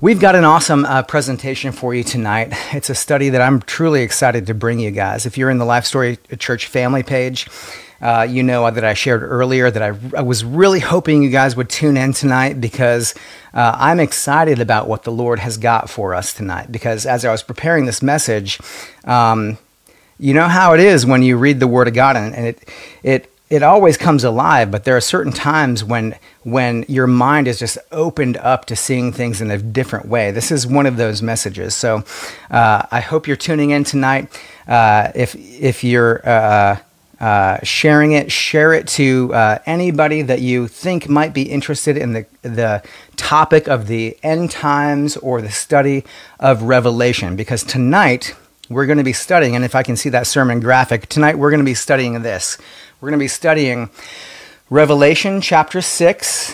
We've got an awesome uh, presentation for you tonight. It's a study that I'm truly excited to bring you guys. If you're in the Life Story Church family page, uh, you know that I shared earlier that I, I, was really hoping you guys would tune in tonight because uh, I'm excited about what the Lord has got for us tonight. Because as I was preparing this message, um, you know how it is when you read the Word of God and, and it it it always comes alive, but there are certain times when when your mind is just opened up to seeing things in a different way. This is one of those messages. So uh, I hope you're tuning in tonight. Uh, if if you're uh, uh sharing it, share it to uh, anybody that you think might be interested in the the topic of the end times or the study of Revelation. Because tonight we're going to be studying, and if I can see that sermon graphic, tonight we're going to be studying this. We're going to be studying Revelation chapter 6,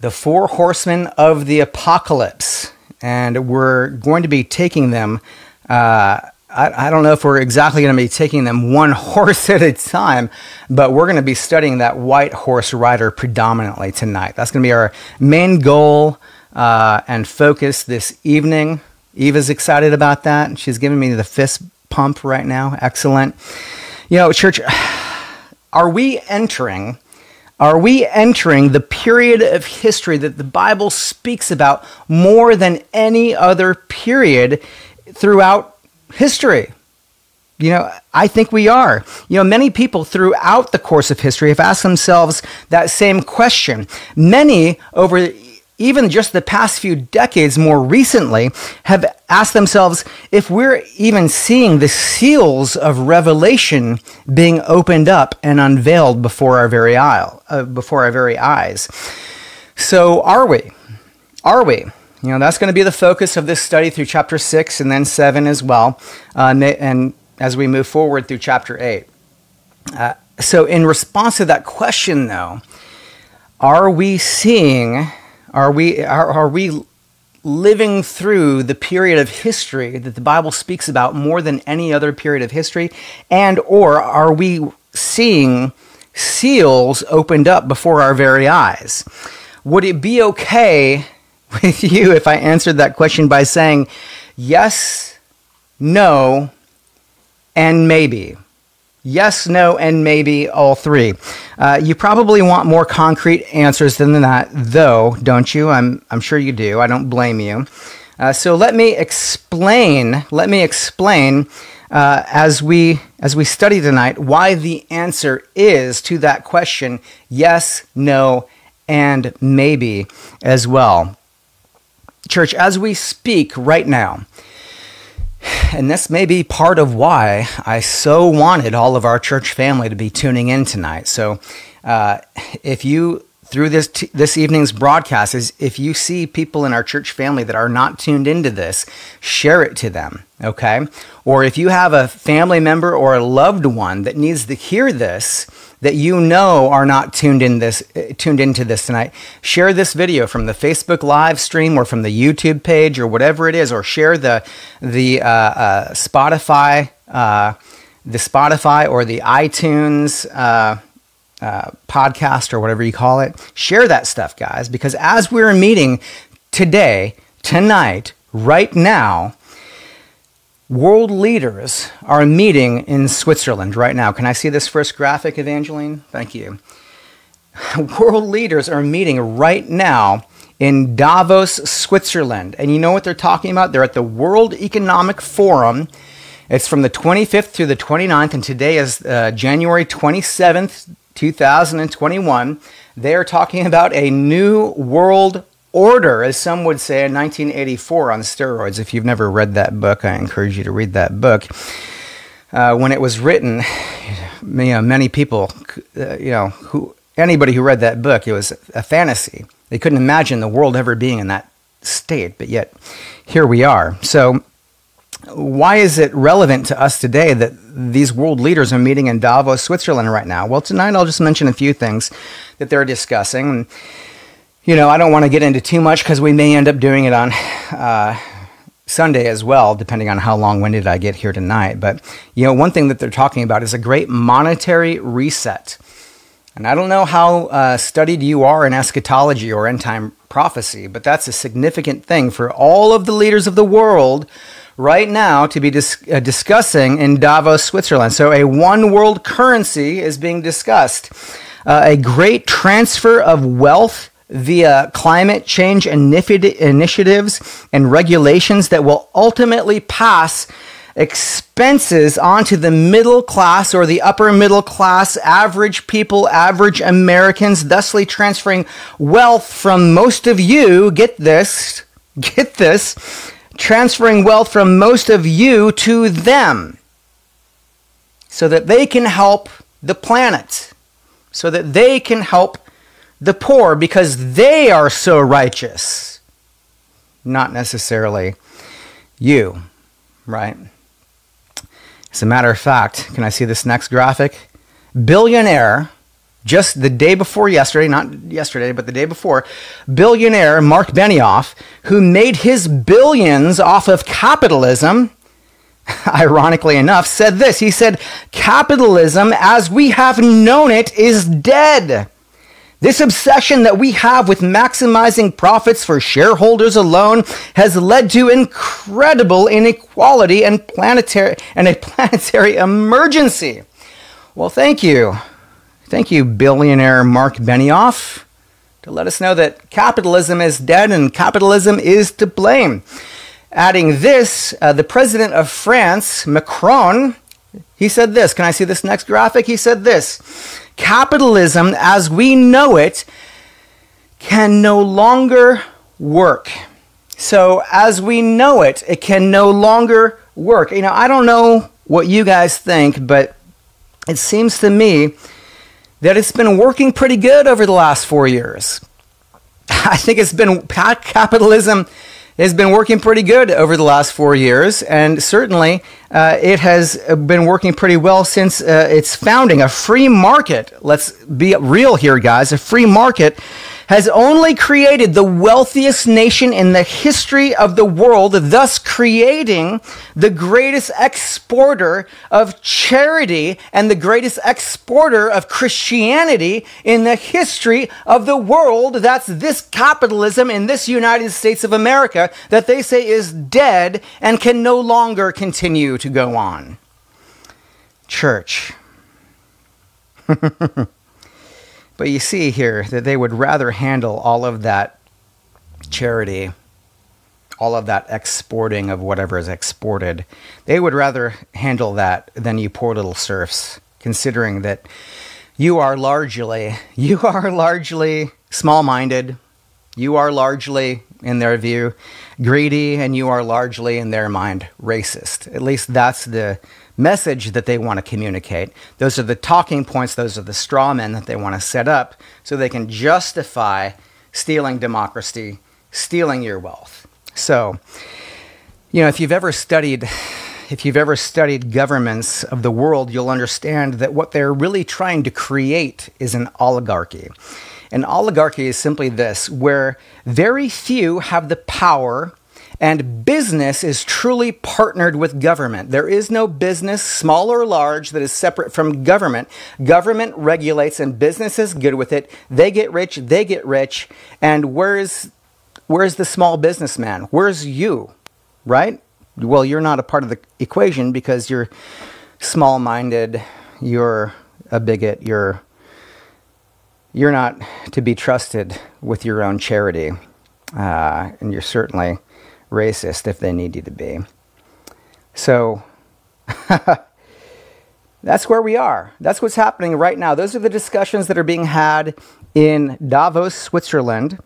the four horsemen of the apocalypse. And we're going to be taking them. Uh, I, I, don't know if we're exactly going to be taking them one horse at a time, but we're going to be studying that white horse rider predominantly tonight. That's going to be our main goal uh, and focus this evening. Eva's excited about that. She's giving me the fist pump right now. Excellent. You know, church, are we entering are we entering the period of history that the Bible speaks about more than any other period throughout history? You know, I think we are. You know, many people throughout the course of history have asked themselves that same question. Many over even just the past few decades more recently, have asked themselves if we're even seeing the seals of revelation being opened up and unveiled before our very eye, uh, before our very eyes. So, are we? Are we? You know, that's going to be the focus of this study through chapter 6 and then 7 as well, uh, and as we move forward through chapter 8. Uh, so, in response to that question, though, are we seeing are we, are, are we living through the period of history that the Bible speaks about more than any other period of history? And or are we seeing seals opened up before our very eyes? Would it be okay with you if I answered that question by saying yes, no, and maybe? Yes, no, and maybe all three. Uh, you probably want more concrete answers than that, though, don't you? I'm, I'm sure you do. I don't blame you. Uh, so let me explain. Let me explain uh, as we as we study tonight why the answer is to that question: yes, no, and maybe as well. Church, as we speak right now, and this may be part of why I so wanted all of our church family to be tuning in tonight. So, uh, if you through this t- this evening's broadcast is if you see people in our church family that are not tuned into this, share it to them, okay? Or if you have a family member or a loved one that needs to hear this, that you know are not tuned in this tuned into this tonight, share this video from the Facebook live stream or from the YouTube page or whatever it is, or share the the uh, uh, Spotify uh, the Spotify or the iTunes. Uh, uh, podcast or whatever you call it, share that stuff, guys, because as we're meeting today, tonight, right now, World leaders are meeting in Switzerland right now. Can I see this first graphic, Evangeline? Thank you. World leaders are meeting right now in Davos, Switzerland. And you know what they're talking about? They're at the World Economic Forum. It's from the 25th through the 29th, and today is uh, January 27th, 2021. They are talking about a new world order, as some would say, in 1984 on steroids. If you've never read that book, I encourage you to read that book. Uh, when it was written, you know, many people, uh, you know, who anybody who read that book, it was a fantasy. They couldn't imagine the world ever being in that state, but yet here we are. So, why is it relevant to us today that these world leaders are meeting in Davos, Switzerland right now? Well, tonight I'll just mention a few things that they're discussing. You know, I don't want to get into too much because we may end up doing it on uh, Sunday as well, depending on how long winded I get here tonight. But, you know, one thing that they're talking about is a great monetary reset. And I don't know how uh, studied you are in eschatology or end time prophecy, but that's a significant thing for all of the leaders of the world right now to be dis- uh, discussing in Davos, Switzerland. So, a one world currency is being discussed, uh, a great transfer of wealth via climate change initiatives and regulations that will ultimately pass expenses onto the middle class or the upper middle class, average people, average Americans, thusly transferring wealth from most of you. Get this, get this, transferring wealth from most of you to them so that they can help the planet, so that they can help the poor because they are so righteous, not necessarily you, right? As a matter of fact, can I see this next graphic? Billionaire, just the day before yesterday, not yesterday, but the day before, billionaire Marc Benioff, who made his billions off of capitalism, ironically enough, said this. He said, Capitalism as we have known it is dead. This obsession that we have with maximizing profits for shareholders alone has led to incredible inequality and planetary and a planetary emergency. Well, thank you. Thank you, billionaire Marc Benioff, to let us know that capitalism is dead and capitalism is to blame. Adding this, uh, the president of France, Macron, he said this. Can I see this next graphic? He said this capitalism as we know it can no longer work. So, as we know it, it can no longer work. You know, I don't know what you guys think, but it seems to me that it's been working pretty good over the last four years. I think it's been capitalism has been working pretty good over the last four years, and certainly uh, it has been working pretty well since uh, its founding. A free market, let's be real here, guys, a free market has only created the wealthiest nation in the history of the world, thus creating the greatest exporter of charity and the greatest exporter of Christianity in the history of the world. That's this capitalism in this United States of America that they say is dead and can no longer continue to go on. Church. But you see here that they would rather handle all of that charity, all of that exporting of whatever is exported. They would rather handle that than you poor little serfs, considering that you are largely, you are largely small minded. You are largely, in their view, greedy, and you are largely, in their mind, racist. At least that's the message that they want to communicate. Those are the talking points, those are the straw men that they want to set up so they can justify stealing democracy, stealing your wealth. So, you know, if you've ever studied if you've ever studied governments of the world, you'll understand that what they're really trying to create is an oligarchy. An oligarchy is simply this, where very few have the power and business is truly partnered with government. There is no business, small or large, that is separate from government. Government regulates and business is good with it. They get rich, they get rich. And where's, where's the small businessman? Where's you, right? Well, you're not a part of the equation because you're small minded, you're a bigot, you're, you're not to be trusted with your own charity. Uh, and you're certainly racist if they need you to be. So that's where we are. That's what's happening right now. Those are the discussions that are being had in Davos, Switzerland.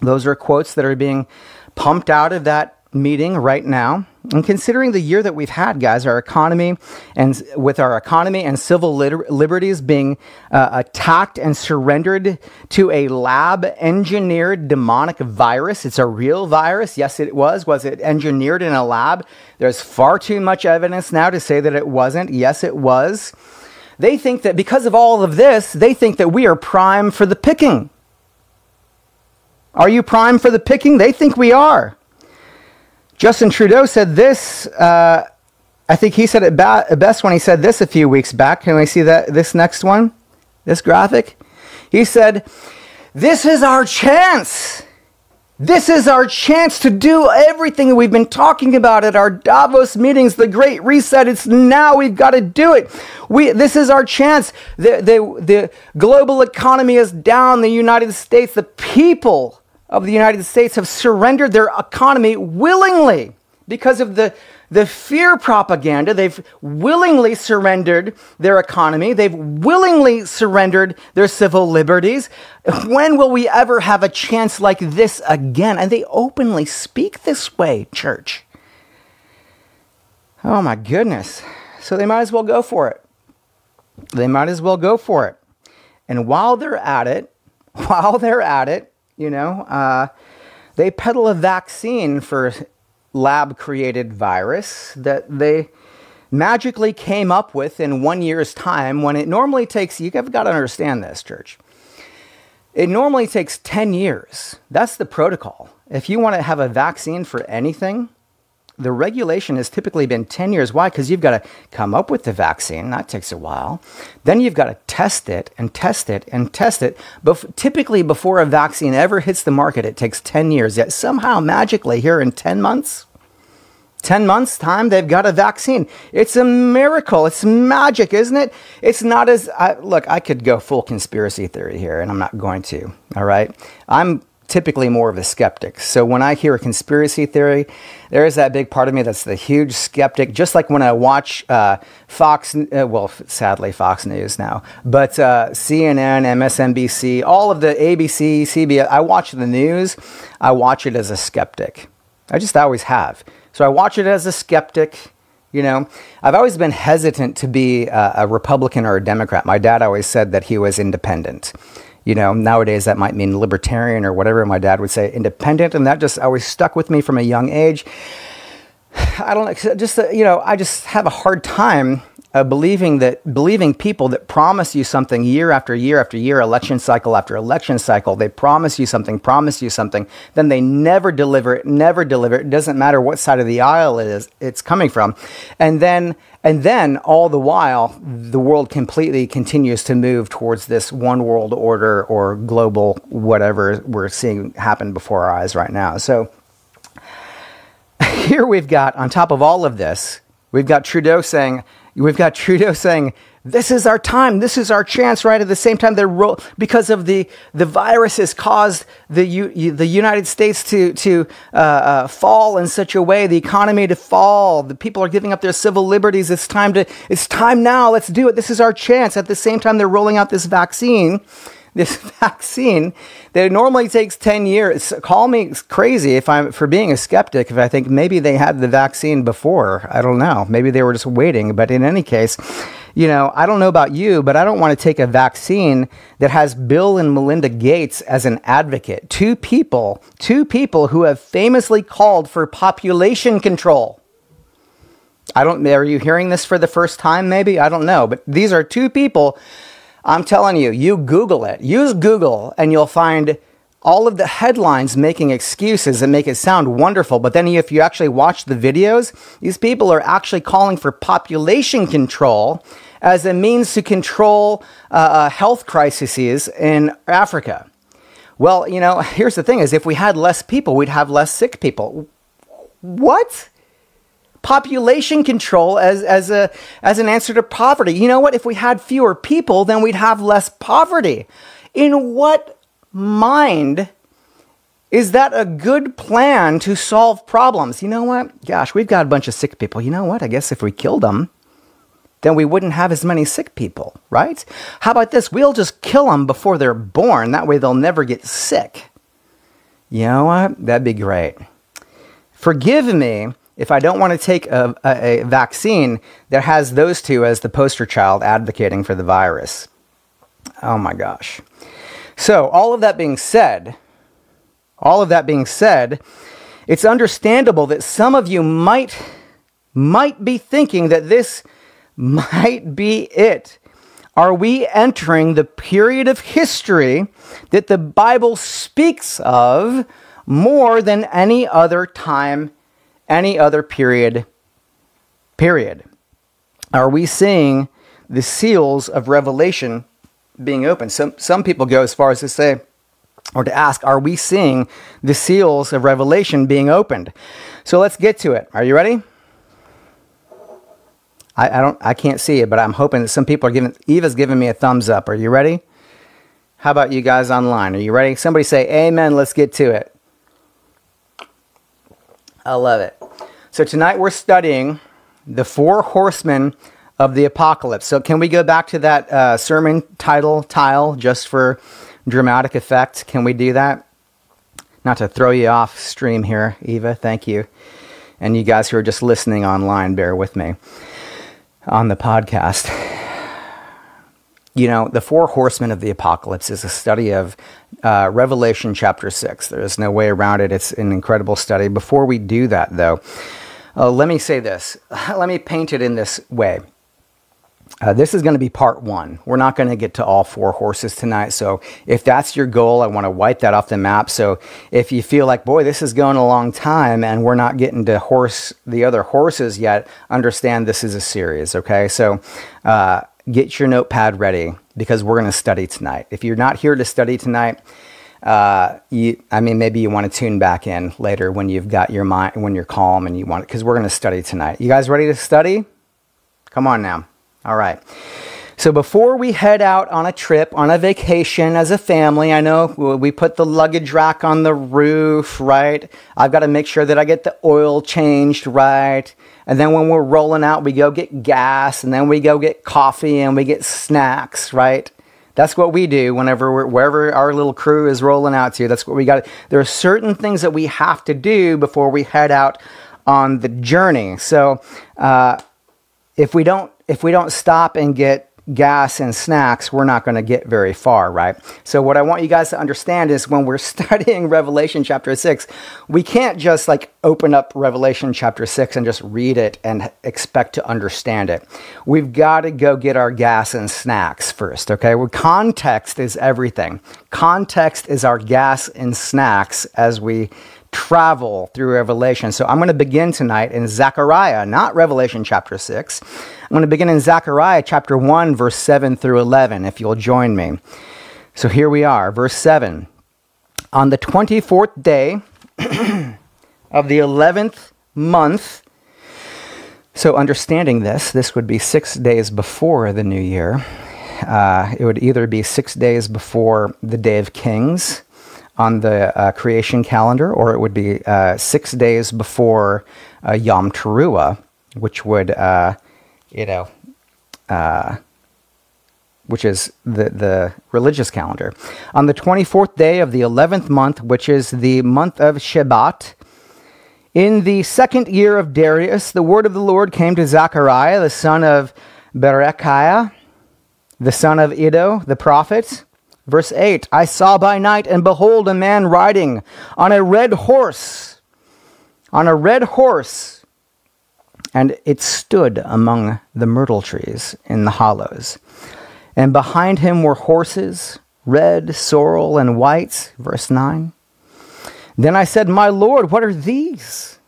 Those are quotes that are being pumped out of that meeting right now. And considering the year that we've had, guys, our economy and with our economy and civil liber- liberties being uh, attacked and surrendered to a lab engineered demonic virus, it's a real virus. Yes, it was. Was it engineered in a lab? There's far too much evidence now to say that it wasn't. Yes, it was. They think that because of all of this, they think that we are prime for the picking. Are you prime for the picking? They think we are. Justin Trudeau said this. Uh, I think he said it ba- best when he said this a few weeks back. Can we see that this next one? This graphic? He said, This is our chance. This is our chance to do everything that we've been talking about at our Davos meetings, the Great Reset. It's now we've got to do it. We, this is our chance. The, the, the global economy is down. The United States, the people of the United States have surrendered their economy willingly because of the, the fear propaganda. They've willingly surrendered their economy. They've willingly surrendered their civil liberties. When will we ever have a chance like this again? And they openly speak this way, church. Oh my goodness. So they might as well go for it. They might as well go for it. And while they're at it, while they're at it, you know, uh, they peddle a vaccine for lab created virus that they magically came up with in one year's time when it normally takes, you've got to understand this, church. It normally takes 10 years. That's the protocol. If you want to have a vaccine for anything, the regulation has typically been 10 years. Why? Because you've got to come up with the vaccine. That takes a while. Then you've got to test it and test it and test it. But typically, before a vaccine ever hits the market, it takes 10 years. Yet somehow, magically, here in 10 months, 10 months' time, they've got a vaccine. It's a miracle. It's magic, isn't it? It's not as, I, look, I could go full conspiracy theory here, and I'm not going to, all right? I'm typically more of a skeptic. So when I hear a conspiracy theory, there is that big part of me that's the huge skeptic. Just like when I watch uh, Fox, uh, well, sadly Fox News now, but uh, CNN, MSNBC, all of the ABC, CBS, I watch the news. I watch it as a skeptic. I just always have. So I watch it as a skeptic. You know, I've always been hesitant to be a, a Republican or a Democrat. My dad always said that he was independent you know, nowadays that might mean libertarian or whatever my dad would say, independent. And that just always stuck with me from a young age. I don't know, just, uh, you know, I just have a hard time uh, believing that believing people that promise you something year after year after year, election cycle after election cycle, they promise you something, promise you something, then they never deliver it, never deliver it. It doesn't matter what side of the aisle it is it's coming from, and then and then all the while the world completely continues to move towards this one world order or global whatever we're seeing happen before our eyes right now. So here we've got on top of all of this, we've got Trudeau saying We've got Trudeau saying, this is our time. This is our chance. Right at the same time, they're ro- because of the the virus has caused the U- the United States to to uh, uh, fall in such a way, the economy to fall. The people are giving up their civil liberties. It's time to. It's time now. Let's do it. This is our chance. At the same time, they're rolling out this vaccine this vaccine that normally takes 10 years. Call me crazy if i'm for being a skeptic if i think maybe they had the vaccine before. I don't know. Maybe they were just waiting. But in any case you know i don't know about you but i don't want to take a vaccine that has bill and melinda gates as an advocate. Two people two people who have famously called for population control. I don't are you hearing this for the first time maybe? I don't know. But these are two people I'm telling you, you Google it. Use Google and you'll find all of the headlines making excuses that make it sound wonderful. But then if you actually watch the videos, these people are actually calling for population control as a means to control uh, uh health crises in Africa. Well, you know, here's the thing is if we had less people, we'd have less sick people. What? Population control as, as, a, as an answer to poverty. You know what? If we had fewer people, then we'd have less poverty. In what mind is that a good plan to solve problems? You know what? Gosh, we've got a bunch of sick people. You know what? I guess if we killed them, then we wouldn't have as many sick people, right? How about this? We'll just kill them before they're born. That way they'll never get sick. You know what? That'd be great. Forgive me if I don't want to take a, a, a vaccine that has those two as the poster child advocating for the virus? Oh my gosh. So, all of that being said, all of that being said, it's understandable that some of you might might be thinking that this might be it. Are we entering the period of history that the Bible speaks of more than any other time, any other period? Period. Are we seeing the seals of Revelation being opened? Some, some people go as far as to say, or to ask, are we seeing the seals of Revelation being opened? So let's get to it. Are you ready? I, I don't I can't see it, but I'm hoping that some people are giving Eva's giving me a thumbs up. Are you ready? How about you guys online? Are you ready? Somebody say amen. Let's get to it. I love it. So tonight we're studying the four horsemen of the apocalypse. So can we go back to that uh, sermon title tile just for dramatic effect? Can we do that? Not to throw you off stream here, Eva. Thank you. And you guys who are just listening online, bear with me on the podcast. You know, the four horsemen of the apocalypse is a study of uh, Revelation chapter 6. There is no way around it. It's an incredible study. Before we do that, though, uh, let me say this. Let me paint it in this way. Uh, this is going to be part one. We're not going to get to all four horses tonight. So, if that's your goal, I want to wipe that off the map. So, if you feel like, boy, this is going a long time and we're not getting to horse the other horses yet, understand this is a series. Okay, so uh, get your notepad ready because we're going to study tonight. If you're not here to study tonight, uh, you, I mean, maybe you want to tune back in later when you've got your mind, when you're calm and you want, because we're going to study tonight. You guys ready to study? Come on now. All right. So before we head out on a trip, on a vacation as a family, I know we put the luggage rack on the roof, right? I've got to make sure that I get the oil changed right. And then when we're rolling out, we go get gas and then we go get coffee and we get snacks, right? That's what we do whenever wherever our little crew is rolling out to. That's what we got. There are certain things that we have to do before we head out on the journey. So uh, if we don't if we don't stop and get gas and snacks, we're not going to get very far, right? So, what I want you guys to understand is when we're studying Revelation chapter 6, we can't just like open up Revelation chapter 6 and just read it and expect to understand it. We've got to go get our gas and snacks first, okay? Well, context is everything. Context is our gas and snacks as we travel through Revelation. So I'm going to begin tonight in Zechariah, not Revelation chapter 6. I'm going to begin in Zechariah chapter 1, verse 7 through 11, if you'll join me. So here we are, verse 7. On the 24th day of the 11th month, so understanding this, this would be six days before the new year. Uh, it would either be six days before the Day of Kings, on the uh, creation calendar, or it would be uh, six days before uh, Yom Teruah, which would, uh, you know, uh, which is the, the religious calendar. On the 24th day of the 11th month, which is the month of Shebat, in the second year of Darius, the word of the Lord came to Zechariah, the son of Berechiah, the son of Iddo, the prophet Verse 8 I saw by night, and behold, a man riding on a red horse, on a red horse, and it stood among the myrtle trees in the hollows. And behind him were horses, red, sorrel, and white. Verse 9. Then I said, My Lord, what are these?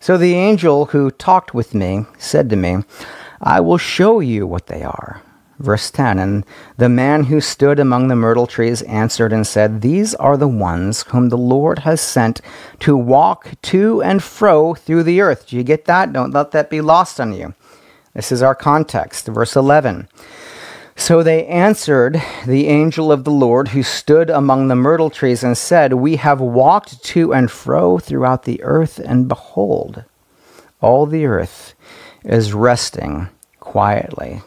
So the angel who talked with me said to me, I will show you what they are. Verse 10 And the man who stood among the myrtle trees answered and said, These are the ones whom the Lord has sent to walk to and fro through the earth. Do you get that? Don't let that be lost on you. This is our context. Verse 11. So they answered the angel of the Lord who stood among the myrtle trees and said, We have walked to and fro throughout the earth, and behold, all the earth is resting quietly.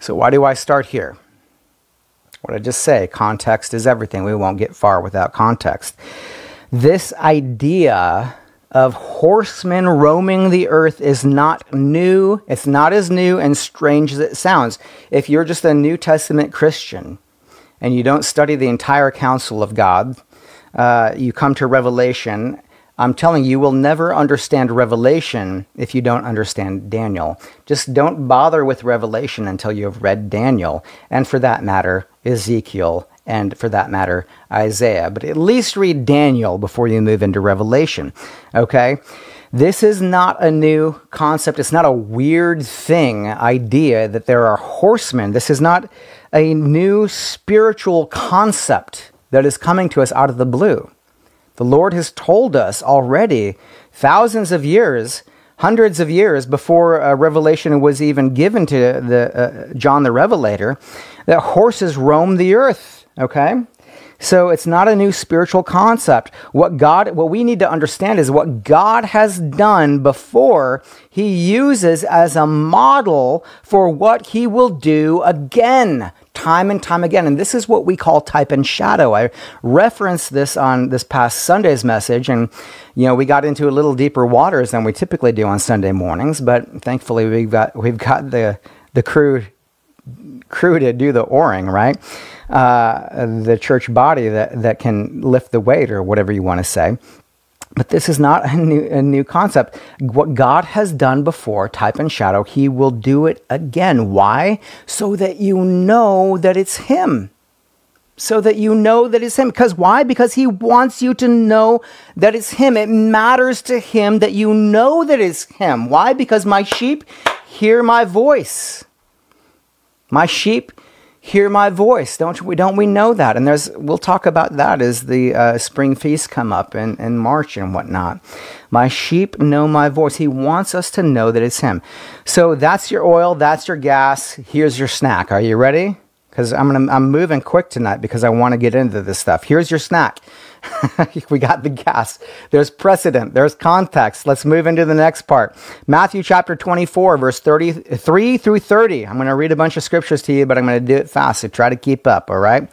So, why do I start here? What I just say, context is everything. We won't get far without context. This idea of horsemen roaming the earth is not new. It's not as new and strange as it sounds. If you're just a New Testament Christian and you don't study the entire counsel of God, uh, you come to Revelation. I'm telling you, you will never understand Revelation if you don't understand Daniel. Just don't bother with Revelation until you have read Daniel, and for that matter, Ezekiel and for that matter, Isaiah. But at least read Daniel before you move into Revelation. Okay? This is not a new concept. It's not a weird thing, idea that there are horsemen. This is not a new spiritual concept that is coming to us out of the blue. The Lord has told us already, thousands of years, hundreds of years before uh, Revelation was even given to the, uh, John the Revelator, that horses roam the earth Okay? So it's not a new spiritual concept. What God what we need to understand is what God has done before he uses as a model for what he will do again time and time again. And this is what we call type and shadow. I referenced this on this past Sunday's message and you know, we got into a little deeper waters than we typically do on Sunday mornings, but thankfully we've got we've got the the crew crew to do the oaring, right? uh, the church body that, that can lift the weight or whatever you want to say. But this is not a new, a new concept. What God has done before, type and shadow, He will do it again. Why? So that you know that it's Him. So that you know that it's Him. Because why? Because He wants you to know that it's Him. It matters to Him that you know that it's Him. Why? Because my sheep hear my voice. My sheep hear my voice. Don't we? Don't we know that? And there's we'll talk about that as the uh, spring feasts come up in, in March and whatnot. My sheep know my voice. He wants us to know that it's Him. So that's your oil. That's your gas. Here's your snack. Are you ready? Because I'm gonna I'm moving quick tonight because I want to get into this stuff. Here's your snack. we got the gas. There's precedent. There's context. Let's move into the next part. Matthew chapter 24, verse 33 through 30. I'm going to read a bunch of scriptures to you, but I'm going to do it fast, so try to keep up, all right?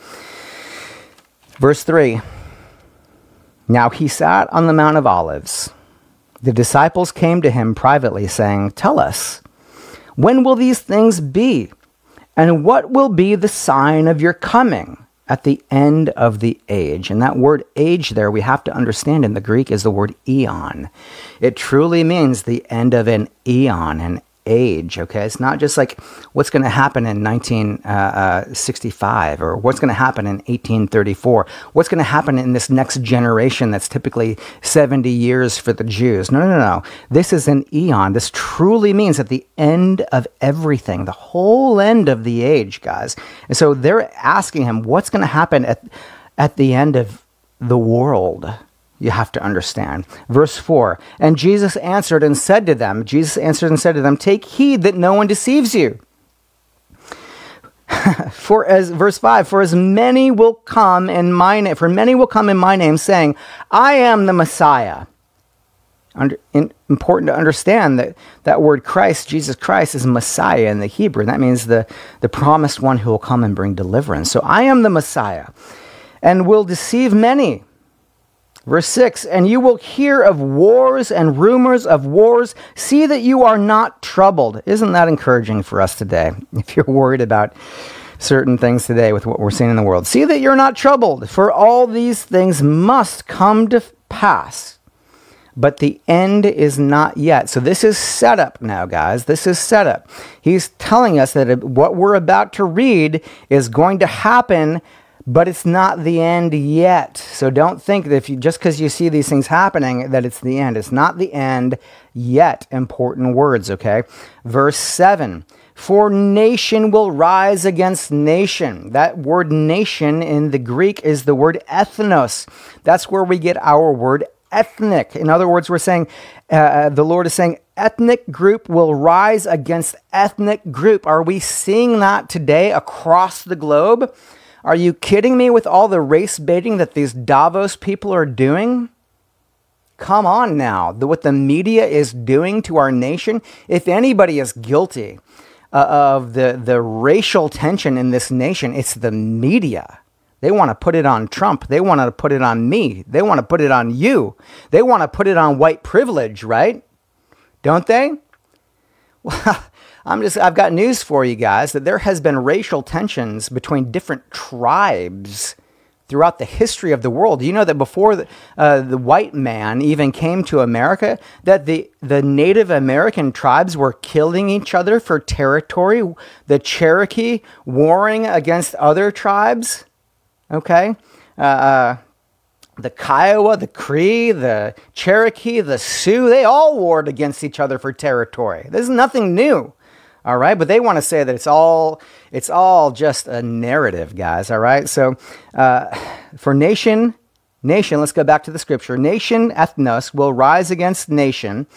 Verse 3 Now he sat on the Mount of Olives. The disciples came to him privately, saying, Tell us, when will these things be? And what will be the sign of your coming? At the end of the age. And that word age there, we have to understand in the Greek, is the word eon. It truly means the end of an eon, an age, okay? It's not just like what's going to happen in 1965 uh, uh, or what's going to happen in 1834, what's going to happen in this next generation that's typically 70 years for the Jews. No, no, no, no. This is an eon. This truly means at the end of everything, the whole end of the age, guys. And so they're asking him, what's going to happen at, at the end of the world? You have to understand. Verse 4 And Jesus answered and said to them, Jesus answered and said to them, Take heed that no one deceives you. for as verse 5 for as many will come in my name for many will come in my name saying i am the messiah Under, in, important to understand that that word christ jesus christ is messiah in the hebrew and that means the, the promised one who will come and bring deliverance so i am the messiah and will deceive many Verse 6 And you will hear of wars and rumors of wars. See that you are not troubled. Isn't that encouraging for us today? If you're worried about certain things today with what we're seeing in the world, see that you're not troubled, for all these things must come to pass. But the end is not yet. So this is setup now, guys. This is setup. He's telling us that what we're about to read is going to happen but it's not the end yet. So don't think that if you just because you see these things happening that it's the end. It's not the end yet. Important words, okay? Verse 7. For nation will rise against nation. That word nation in the Greek is the word ethnos. That's where we get our word ethnic. In other words, we're saying, uh, uh the Lord is saying, ethnic group will rise against ethnic group. Are we seeing that today across the globe? Are you kidding me with all the race baiting that these Davos people are doing? Come on now. The, what the media is doing to our nation, if anybody is guilty uh, of the, the racial tension in this nation, it's the media. They want to put it on Trump. They want to put it on me. They want to put it on you. They want to put it on white privilege, right? Don't they? Well, I'm just I've got news for you guys that there has been racial tensions between different tribes throughout the history of the world. You know that before the, uh, the white man even came to America, that the, the Native American tribes were killing each other for territory, the Cherokee warring against other tribes. Okay? Uh, uh, the Kiowa, the Cree, the Cherokee, the Sioux, they all warred against each other for territory. This is nothing new. All right, but they want to say that it's all it's all just a narrative, guys. All right, so uh, for nation, nation, let's go back to the scripture. Nation, ethnos, will rise against nation,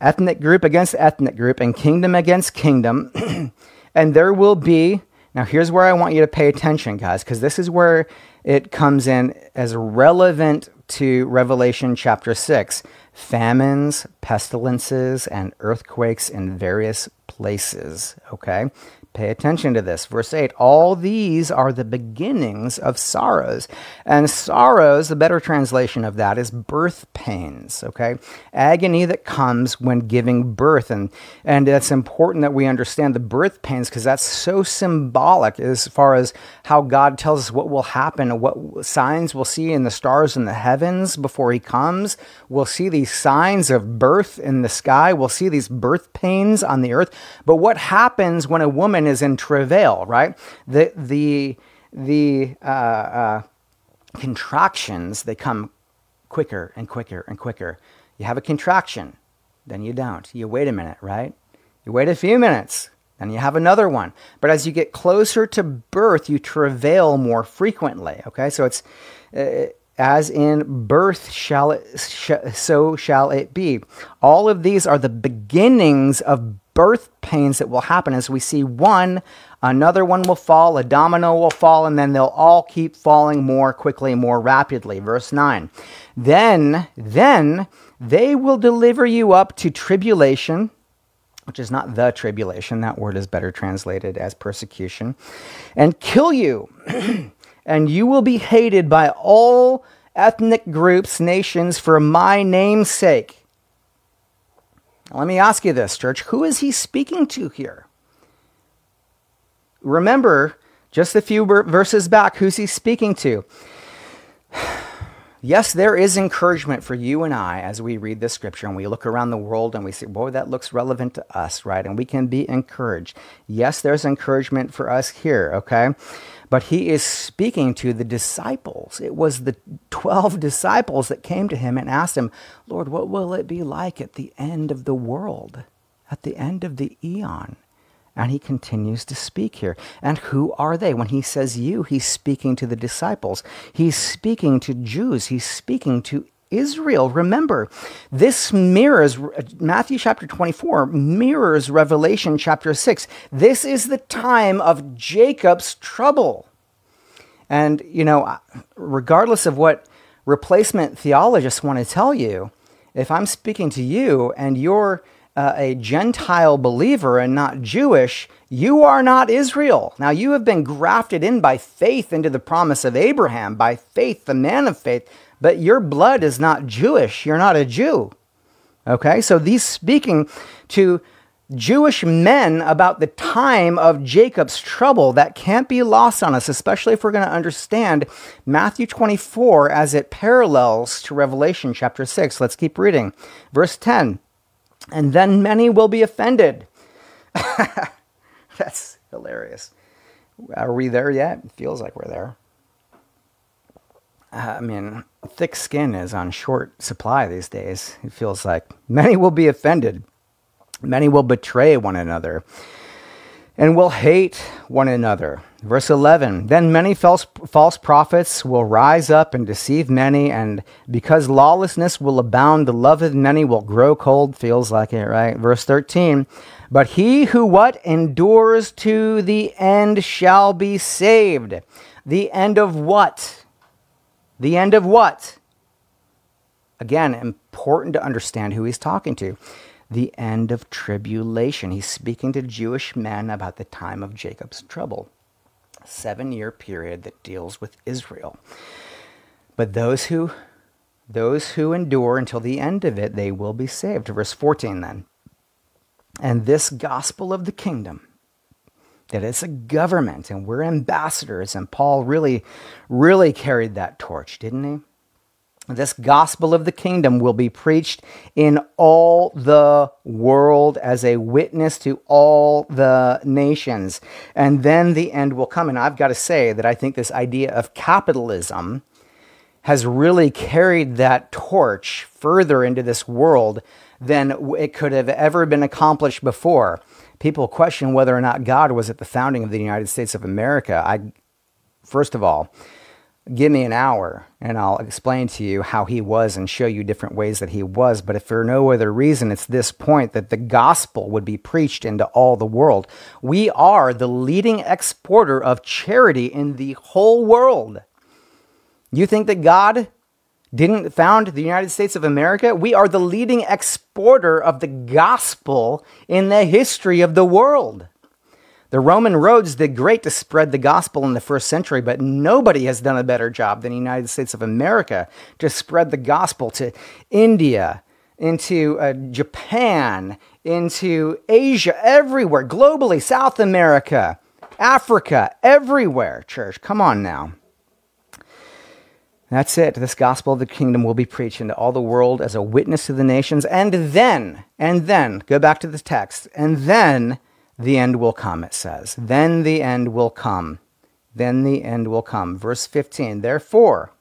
ethnic group against ethnic group, and kingdom against kingdom, and there will be. Now, here's where I want you to pay attention, guys, because this is where it comes in as relevant to Revelation chapter 6 famines, pestilences, and earthquakes in various places. Okay? Pay attention to this. Verse 8 All these are the beginnings of sorrows. And sorrows, the better translation of that is birth pains, okay? Agony that comes when giving birth. And, and it's important that we understand the birth pains because that's so symbolic as far as how God tells us what will happen, what signs we'll see in the stars in the heavens before He comes. We'll see these signs of birth in the sky. We'll see these birth pains on the earth. But what happens when a woman woman is in travail, right? The, the, the uh, uh, contractions, they come quicker and quicker and quicker. You have a contraction, then you don't. You wait a minute, right? You wait a few minutes, then you have another one. But as you get closer to birth, you travail more frequently, okay? So it's. Uh, as in birth shall it, sh- so shall it be. All of these are the beginnings of birth pains that will happen as we see one, another one will fall, a domino will fall, and then they'll all keep falling more quickly, more rapidly. Verse 9. Then, then they will deliver you up to tribulation, which is not the tribulation, that word is better translated as persecution, and kill you, and you will be hated by all ethnic groups, nations, for my name's sake. Let me ask you this, church. Who is he speaking to here? Remember, just a few verses back, who's he speaking to? Yes, there is encouragement for you and I as we read this scripture and we look around the world and we say, boy, that looks relevant to us, right? And we can be encouraged. Yes, there's encouragement for us here, okay? But he is speaking to the disciples. It was the 12 disciples that came to him and asked him, Lord, what will it be like at the end of the world, at the end of the eon? And he continues to speak here. And who are they? When he says you, he's speaking to the disciples. He's speaking to Jews. He's speaking to Israel. Remember, this mirrors Matthew chapter 24, mirrors Revelation chapter 6. This is the time of Jacob's trouble. And, you know, regardless of what replacement theologists want to tell you, if I'm speaking to you and you're uh, a Gentile believer and not Jewish, you are not Israel. Now, you have been grafted in by faith into the promise of Abraham, by faith, the man of faith but your blood is not Jewish. You're not a Jew. Okay, so these speaking to Jewish men about the time of Jacob's trouble that can't be lost on us, especially if we're going to understand Matthew 24 as it parallels to Revelation chapter 6. Let's keep reading. Verse 10 And then many will be offended. That's hilarious. Are we there yet? It feels like we're there. Uh, I mean, thick skin is on short supply these days. It feels like many will be offended, many will betray one another, and will hate one another. Verse 11 Then many false, false prophets will rise up and deceive many, and because lawlessness will abound, the love of many will grow cold. Feels like it, right? Verse 13 But he who what endures to the end shall be saved. The end of what? The end of what? Again, important to understand who he's talking to. The end of tribulation. He's speaking to Jewish men about the time of Jacob's trouble. seven year period that deals with Israel. But those who those who endure until the end of it, they will be saved. Verse 14 then. And this gospel of the kingdom, that it's a government and we're ambassadors, and Paul really, really carried that torch, didn't he? This gospel of the kingdom will be preached in all the world as a witness to all the nations. And then the end will come. And I've got to say that I think this idea of capitalism has really carried that torch further into this world than it could have ever been accomplished before. People question whether or not God was at the founding of the United States of America. I, first of all, give me an hour and I'll explain to you how he was and show you different ways that he was. But if for no other reason, it's this point that the gospel would be preached into all the world. We are the leading exporter of charity in the whole world. You think that God didn't found the United States of America? We are the leading exporter of the gospel in the history of the world. The Roman roads did great to spread the gospel in the first century, but nobody has done a better job than the United States of America to spread the gospel to India, into uh, Japan, into Asia, everywhere, globally, South America, Africa, everywhere, church. Come on now. That's it. This gospel of the kingdom will be preached into all the world as a witness to the nations. And then, and then, go back to the text, and then the end will come, it says. Then the end will come. Then the end will come. Verse 15. Therefore,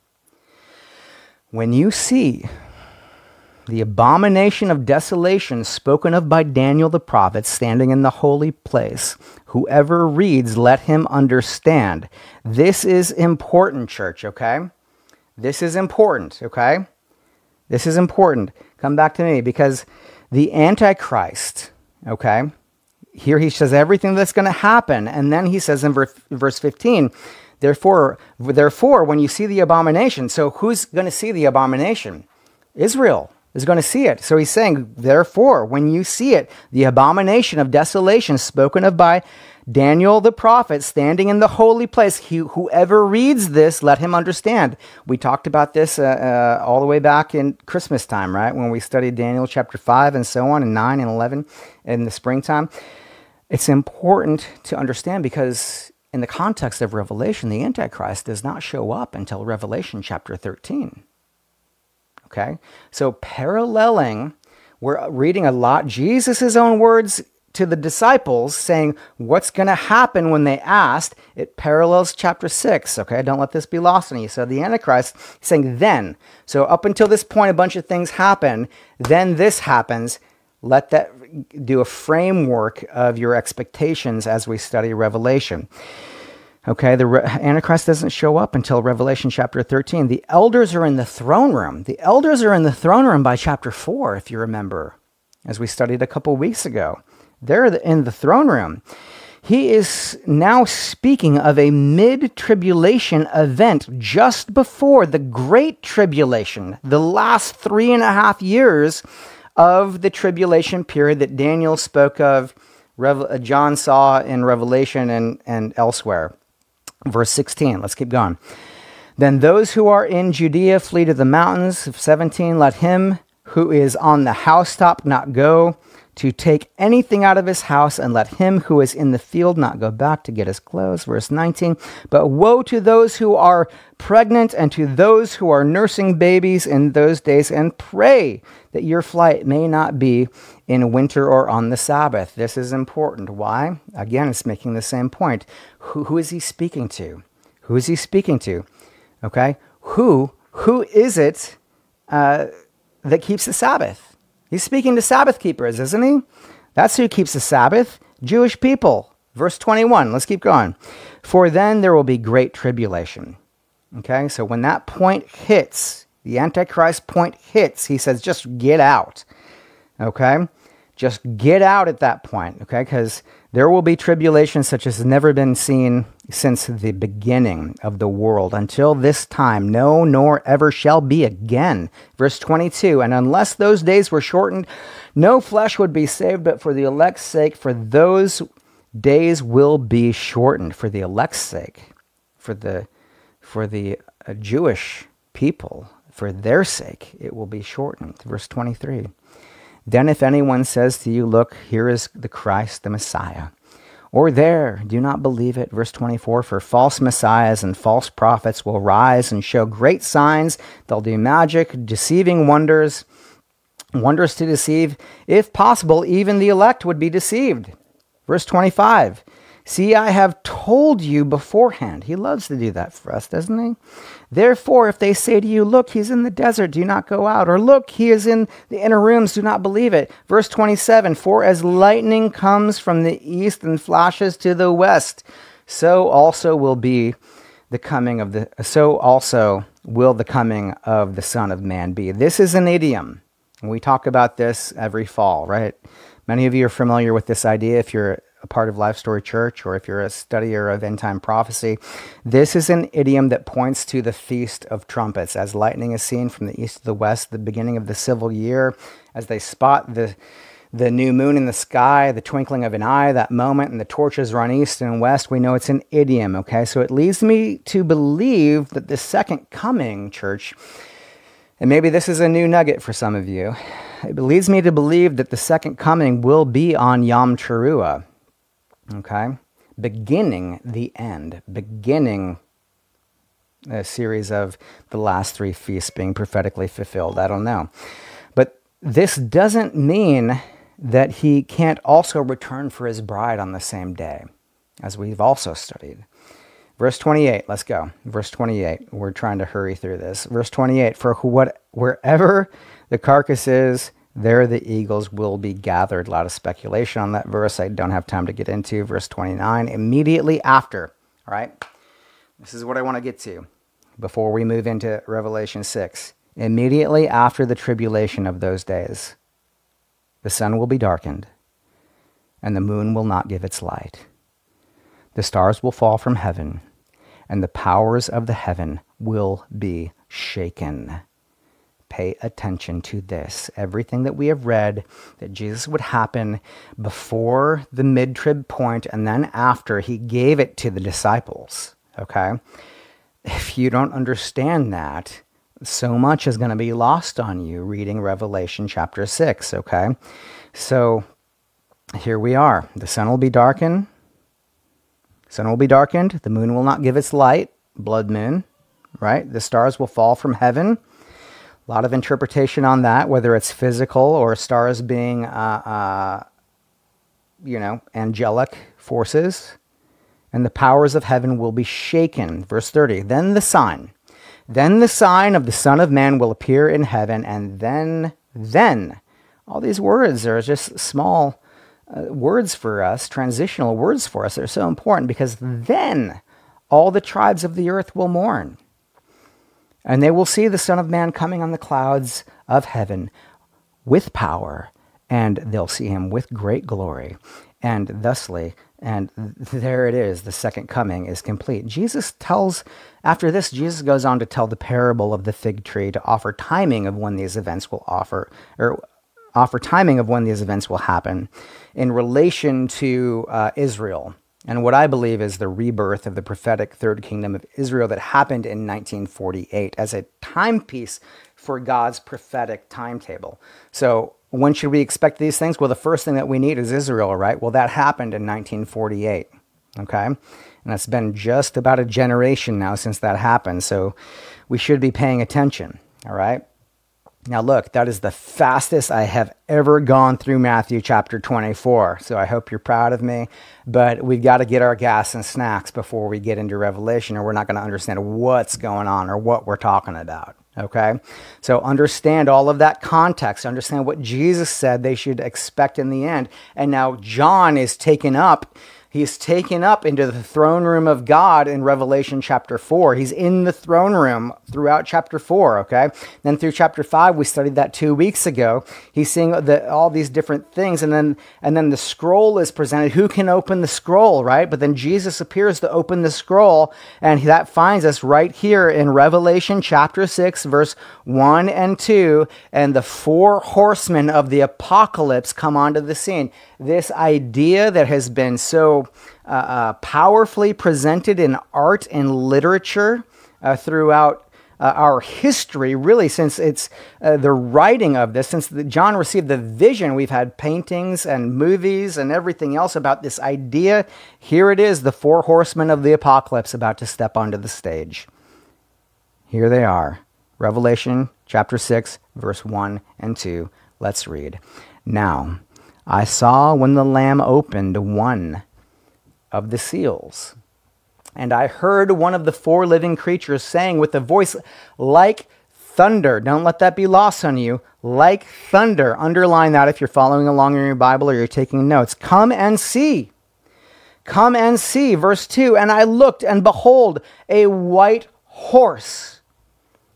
when you see the abomination of desolation spoken of by Daniel the prophet standing in the holy place, whoever reads, let him understand. This is important, church, okay? This is important, okay? This is important. Come back to me because the Antichrist, okay? Here he says everything that's going to happen. And then he says in verse, verse 15, therefore, therefore, when you see the abomination, so who's going to see the abomination? Israel is going to see it. So he's saying, therefore, when you see it, the abomination of desolation spoken of by Daniel the prophet standing in the holy place. He, whoever reads this, let him understand. We talked about this uh, uh, all the way back in Christmas time, right? When we studied Daniel chapter 5 and so on, and 9 and 11 in the springtime. It's important to understand because in the context of Revelation, the Antichrist does not show up until Revelation chapter 13. Okay? So, paralleling, we're reading a lot, Jesus' own words to the disciples saying what's going to happen when they asked? It parallels chapter 6 okay? Don't let this be lost on you. So the antichrist saying then. So up until this point a bunch of things happen. Then this happens. Let that do a framework of your expectations as we study revelation. Okay the Re- antichrist doesn't show up until revelation chapter 13 the elders are in the throne room. The elders are in the throne room by chapter 4 if you remember as we studied a couple weeks ago they're in the throne room. He is now speaking of a mid tribulation event just before the Great Tribulation, the last three and a half years of the tribulation period that Daniel spoke of, uh, John saw in Revelation and, and elsewhere. Verse 16, let's keep going. Then those who are in Judea flee to the mountains. 17, let him who is on the housetop not go to take anything out of his house and let him who is in the field not go back to get his clothes. Verse 19. But woe to those who are pregnant and to those who are nursing babies in those days, and pray that your flight may not be in winter or on the Sabbath. This is important. Why? Again, it's making the same point. Who, who is he speaking to? Who is he speaking to? Okay? Who, who is it uh, that keeps the Sabbath? He's speaking to Sabbath keepers, isn't he? That's who keeps the Sabbath Jewish people. Verse 21, let's keep going. For then there will be great tribulation. Okay, so when that point hits, the Antichrist point hits, he says, just get out. Okay, just get out at that point. Okay, because there will be tribulation such as has never been seen since the beginning of the world. Until this time, no, nor ever shall be again. Verse 22 And unless those days were shortened, no flesh would be saved, but for the elect's sake, for those days will be shortened for the elect's sake, for the for the uh, Jewish people, for their sake, it will be shortened. Verse 23. Then if anyone says to you, Look, here is the Christ, the Messiah, or there, do not believe it. Verse 24 For false messiahs and false prophets will rise and show great signs. They'll do magic, deceiving wonders, wonders to deceive. If possible, even the elect would be deceived. Verse 25 See, I have told you beforehand. He loves to do that for us, doesn't he? Therefore, if they say to you, Look, he's in the desert, do not go out. Or look, he is in the inner rooms, do not believe it. Verse 27 For as lightning comes from the east and flashes to the west, so also will be the coming of the so also will the coming of the Son of Man be. This is an idiom. We talk about this every fall, right? Many of you are familiar with this idea if you're a part of Life Story Church or if you're a studier of end time prophecy. This is an idiom that points to the Feast of Trumpets. As lightning is seen from the east to the west, the beginning of the civil year, as they spot the the new moon in the sky, the twinkling of an eye, that moment, and the torches run east and west, we know it's an idiom, okay? So it leads me to believe that the second coming, church, and maybe this is a new nugget for some of you, it leads me to believe that the second coming will be on Yom Teruah. Okay? Beginning the end, beginning a series of the last three feasts being prophetically fulfilled. I don't know. But this doesn't mean that he can't also return for his bride on the same day, as we've also studied. Verse 28, let's go. Verse 28, we're trying to hurry through this. Verse 28, for what, wherever the carcass is, there the eagles will be gathered. A lot of speculation on that verse. I don't have time to get into. Verse 29, immediately after. All right? This is what I want to get to before we move into Revelation 6. Immediately after the tribulation of those days, the sun will be darkened, and the moon will not give its light. The stars will fall from heaven, and the powers of the heaven will be shaken pay attention to this. Everything that we have read that Jesus would happen before the mid trib point and then after, he gave it to the disciples. Okay? If you don't understand that, so much is going to be lost on you reading Revelation chapter 6. Okay? So here we are. The sun will be darkened. Sun will be darkened. The moon will not give its light. Blood moon, right? The stars will fall from heaven a lot of interpretation on that, whether it's physical or stars being, uh, uh, you know, angelic forces. And the powers of heaven will be shaken. Verse 30. Then the sign. Then the sign of the Son of Man will appear in heaven, and then, then. All these words are just small uh, words for us, transitional words for us. They're so important because then all the tribes of the earth will mourn. And they will see the Son of Man coming on the clouds of heaven with power, and they'll see him with great glory. And thusly, and there it is, the second coming is complete. Jesus tells, after this, Jesus goes on to tell the parable of the fig tree to offer timing of when these events will offer, or offer timing of when these events will happen in relation to uh, Israel and what I believe is the rebirth of the prophetic third kingdom of Israel that happened in 1948 as a timepiece for God's prophetic timetable. So, when should we expect these things? Well, the first thing that we need is Israel, right? Well, that happened in 1948, okay? And it's been just about a generation now since that happened. So, we should be paying attention, all right? Now, look, that is the fastest I have ever gone through Matthew chapter 24. So I hope you're proud of me. But we've got to get our gas and snacks before we get into Revelation, or we're not going to understand what's going on or what we're talking about. Okay? So understand all of that context. Understand what Jesus said they should expect in the end. And now John is taken up He's taken up into the throne room of God in Revelation chapter 4. He's in the throne room throughout chapter 4, okay? Then through chapter 5, we studied that 2 weeks ago. He's seeing the, all these different things and then and then the scroll is presented. Who can open the scroll, right? But then Jesus appears to open the scroll and that finds us right here in Revelation chapter 6 verse 1 and 2 and the four horsemen of the apocalypse come onto the scene. This idea that has been so uh, uh, powerfully presented in art and literature uh, throughout uh, our history, really, since it's uh, the writing of this, since the, John received the vision, we've had paintings and movies and everything else about this idea. Here it is the four horsemen of the apocalypse about to step onto the stage. Here they are Revelation chapter 6, verse 1 and 2. Let's read. Now, I saw when the Lamb opened one of the seals and I heard one of the four living creatures saying with a voice like thunder. Don't let that be lost on you. Like thunder. Underline that if you're following along in your Bible or you're taking notes. Come and see. Come and see. Verse 2 And I looked, and behold, a white horse.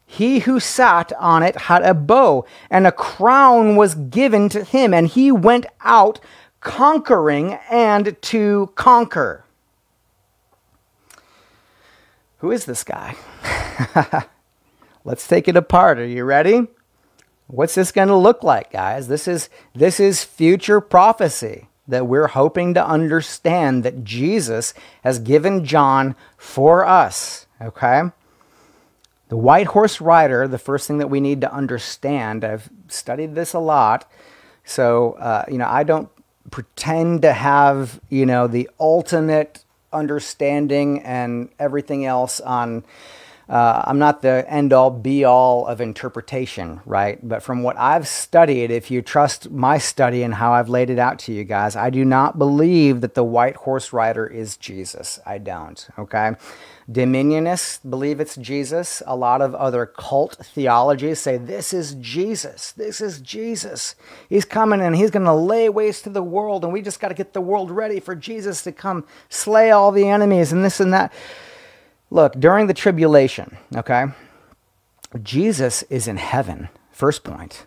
He who sat on it had a bow, and a crown was given to him, and he went out conquering and to conquer. Who is this guy? Let's take it apart. Are you ready? What's this going to look like, guys? This is this is future prophecy that we're hoping to understand that Jesus has given John for us, okay? The white horse rider, the first thing that we need to understand, I've studied this a lot. So, uh, you know, I don't pretend to have, you know, the ultimate understanding and everything else on. Uh, I'm not the end all be all of interpretation, right? But from what I've studied, if you trust my study and how I've laid it out to you guys, I do not believe that the white horse rider is Jesus. I don't, okay? Dominionists believe it's Jesus. A lot of other cult theologies say this is Jesus. This is Jesus. He's coming and he's going to lay waste to the world, and we just got to get the world ready for Jesus to come slay all the enemies and this and that. Look, during the tribulation, okay, Jesus is in heaven. First point.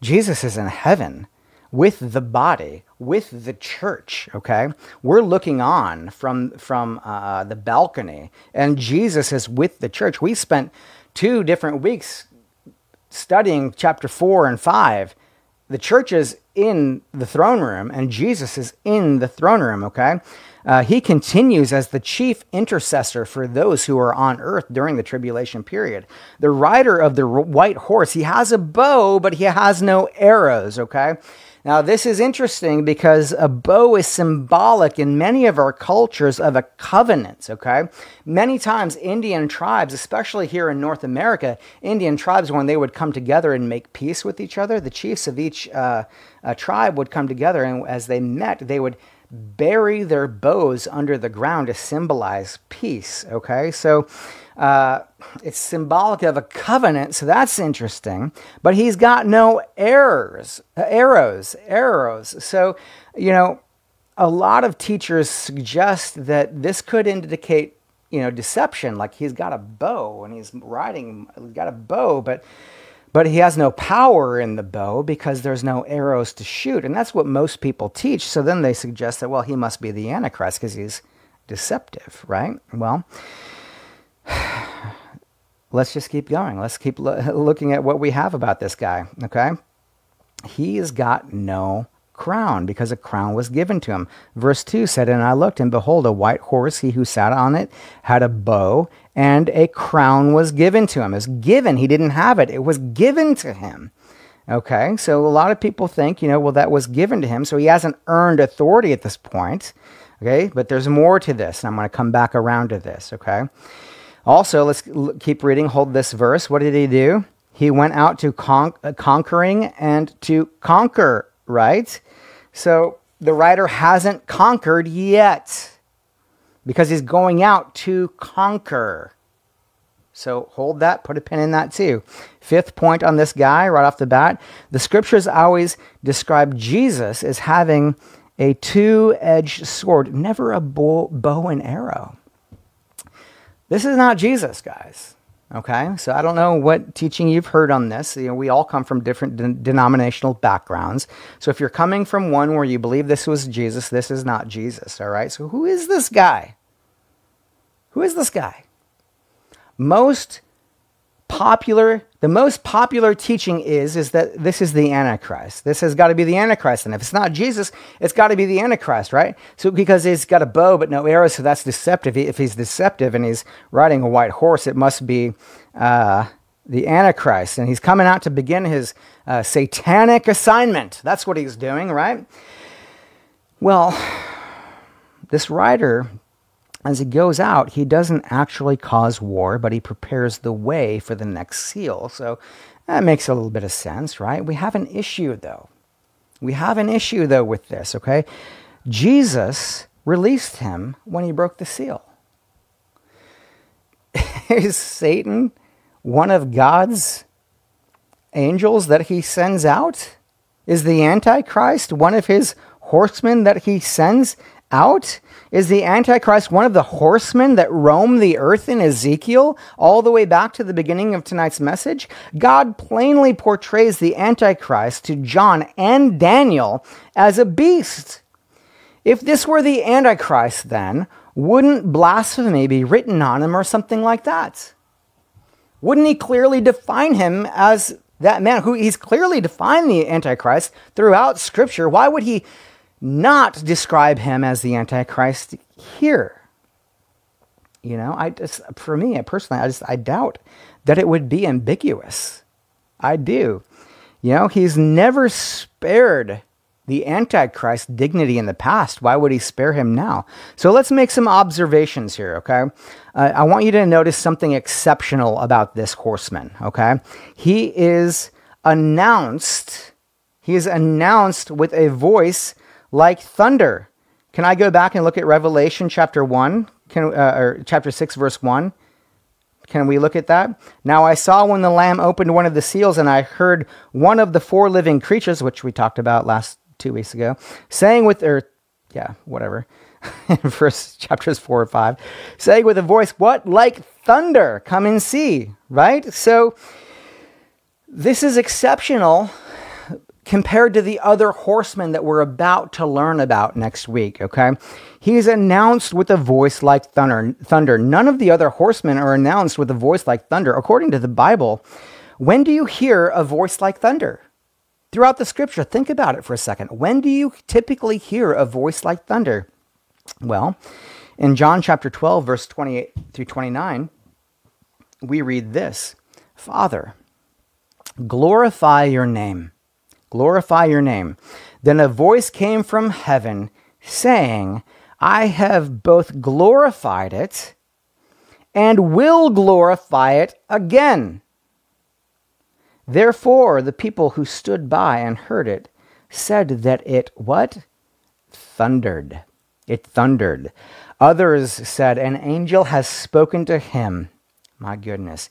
Jesus is in heaven with the body, with the church. Okay, we're looking on from from uh, the balcony, and Jesus is with the church. We spent two different weeks studying chapter four and five. The church is in the throne room, and Jesus is in the throne room. Okay. Uh, he continues as the chief intercessor for those who are on earth during the tribulation period. The rider of the white horse, he has a bow, but he has no arrows, okay? Now, this is interesting because a bow is symbolic in many of our cultures of a covenant, okay? Many times, Indian tribes, especially here in North America, Indian tribes, when they would come together and make peace with each other, the chiefs of each uh, uh, tribe would come together, and as they met, they would bury their bows under the ground to symbolize peace, okay? So, uh, it's symbolic of a covenant, so that's interesting. But he's got no errors, uh, arrows, arrows. So, you know, a lot of teachers suggest that this could indicate, you know, deception. Like he's got a bow and he's riding, he's got a bow, but but he has no power in the bow because there's no arrows to shoot. And that's what most people teach. So then they suggest that, well, he must be the Antichrist because he's deceptive, right? Well, let's just keep going. Let's keep lo- looking at what we have about this guy, okay? He has got no crown because a crown was given to him. Verse 2 said, And I looked, and behold, a white horse, he who sat on it had a bow, and a crown was given to him. It was given, he didn't have it, it was given to him. Okay, so a lot of people think, you know, well, that was given to him, so he hasn't earned authority at this point. Okay, but there's more to this, and I'm going to come back around to this. Okay, also, let's keep reading. Hold this verse. What did he do? He went out to con- uh, conquering and to conquer, right? So the writer hasn't conquered yet because he's going out to conquer. So hold that, put a pin in that too. Fifth point on this guy, right off the bat the scriptures always describe Jesus as having a two edged sword, never a bow, bow and arrow. This is not Jesus, guys. Okay, so I don't know what teaching you've heard on this. You know, we all come from different de- denominational backgrounds. So if you're coming from one where you believe this was Jesus, this is not Jesus. All right, so who is this guy? Who is this guy? Most popular the most popular teaching is is that this is the antichrist. This has got to be the antichrist. And if it's not jesus it's got to be the antichrist right? So because he's got a bow but no arrows so that's deceptive. If he's deceptive and he's riding a white horse it must be uh, the antichrist. And he's coming out to begin his uh, satanic assignment. That's what he's doing right? Well this writer as he goes out, he doesn't actually cause war, but he prepares the way for the next seal. So that makes a little bit of sense, right? We have an issue, though. We have an issue, though, with this, okay? Jesus released him when he broke the seal. Is Satan one of God's angels that he sends out? Is the Antichrist one of his horsemen that he sends out? Is the Antichrist one of the horsemen that roam the earth in Ezekiel all the way back to the beginning of tonight's message? God plainly portrays the Antichrist to John and Daniel as a beast. If this were the Antichrist, then, wouldn't blasphemy be written on him or something like that? Wouldn't he clearly define him as that man who he's clearly defined the Antichrist throughout Scripture? Why would he not describe him as the Antichrist here. You know, I just, for me personally, I just, I doubt that it would be ambiguous. I do. You know, he's never spared the Antichrist dignity in the past. Why would he spare him now? So let's make some observations here, okay? Uh, I want you to notice something exceptional about this horseman, okay? He is announced, he is announced with a voice like thunder. Can I go back and look at Revelation chapter 1, Can, uh, or chapter 6, verse 1? Can we look at that? Now I saw when the Lamb opened one of the seals, and I heard one of the four living creatures, which we talked about last two weeks ago, saying with, or yeah, whatever, verse chapters four or five, saying with a voice, What like thunder? Come and see, right? So this is exceptional compared to the other horsemen that we're about to learn about next week, okay? He's announced with a voice like thunder. Thunder. None of the other horsemen are announced with a voice like thunder. According to the Bible, when do you hear a voice like thunder? Throughout the scripture, think about it for a second. When do you typically hear a voice like thunder? Well, in John chapter 12, verse 28 through 29, we read this Father, glorify your name glorify your name. Then a voice came from heaven saying, I have both glorified it and will glorify it again. Therefore, the people who stood by and heard it said that it what? Thundered. It thundered. Others said, An angel has spoken to him. My goodness.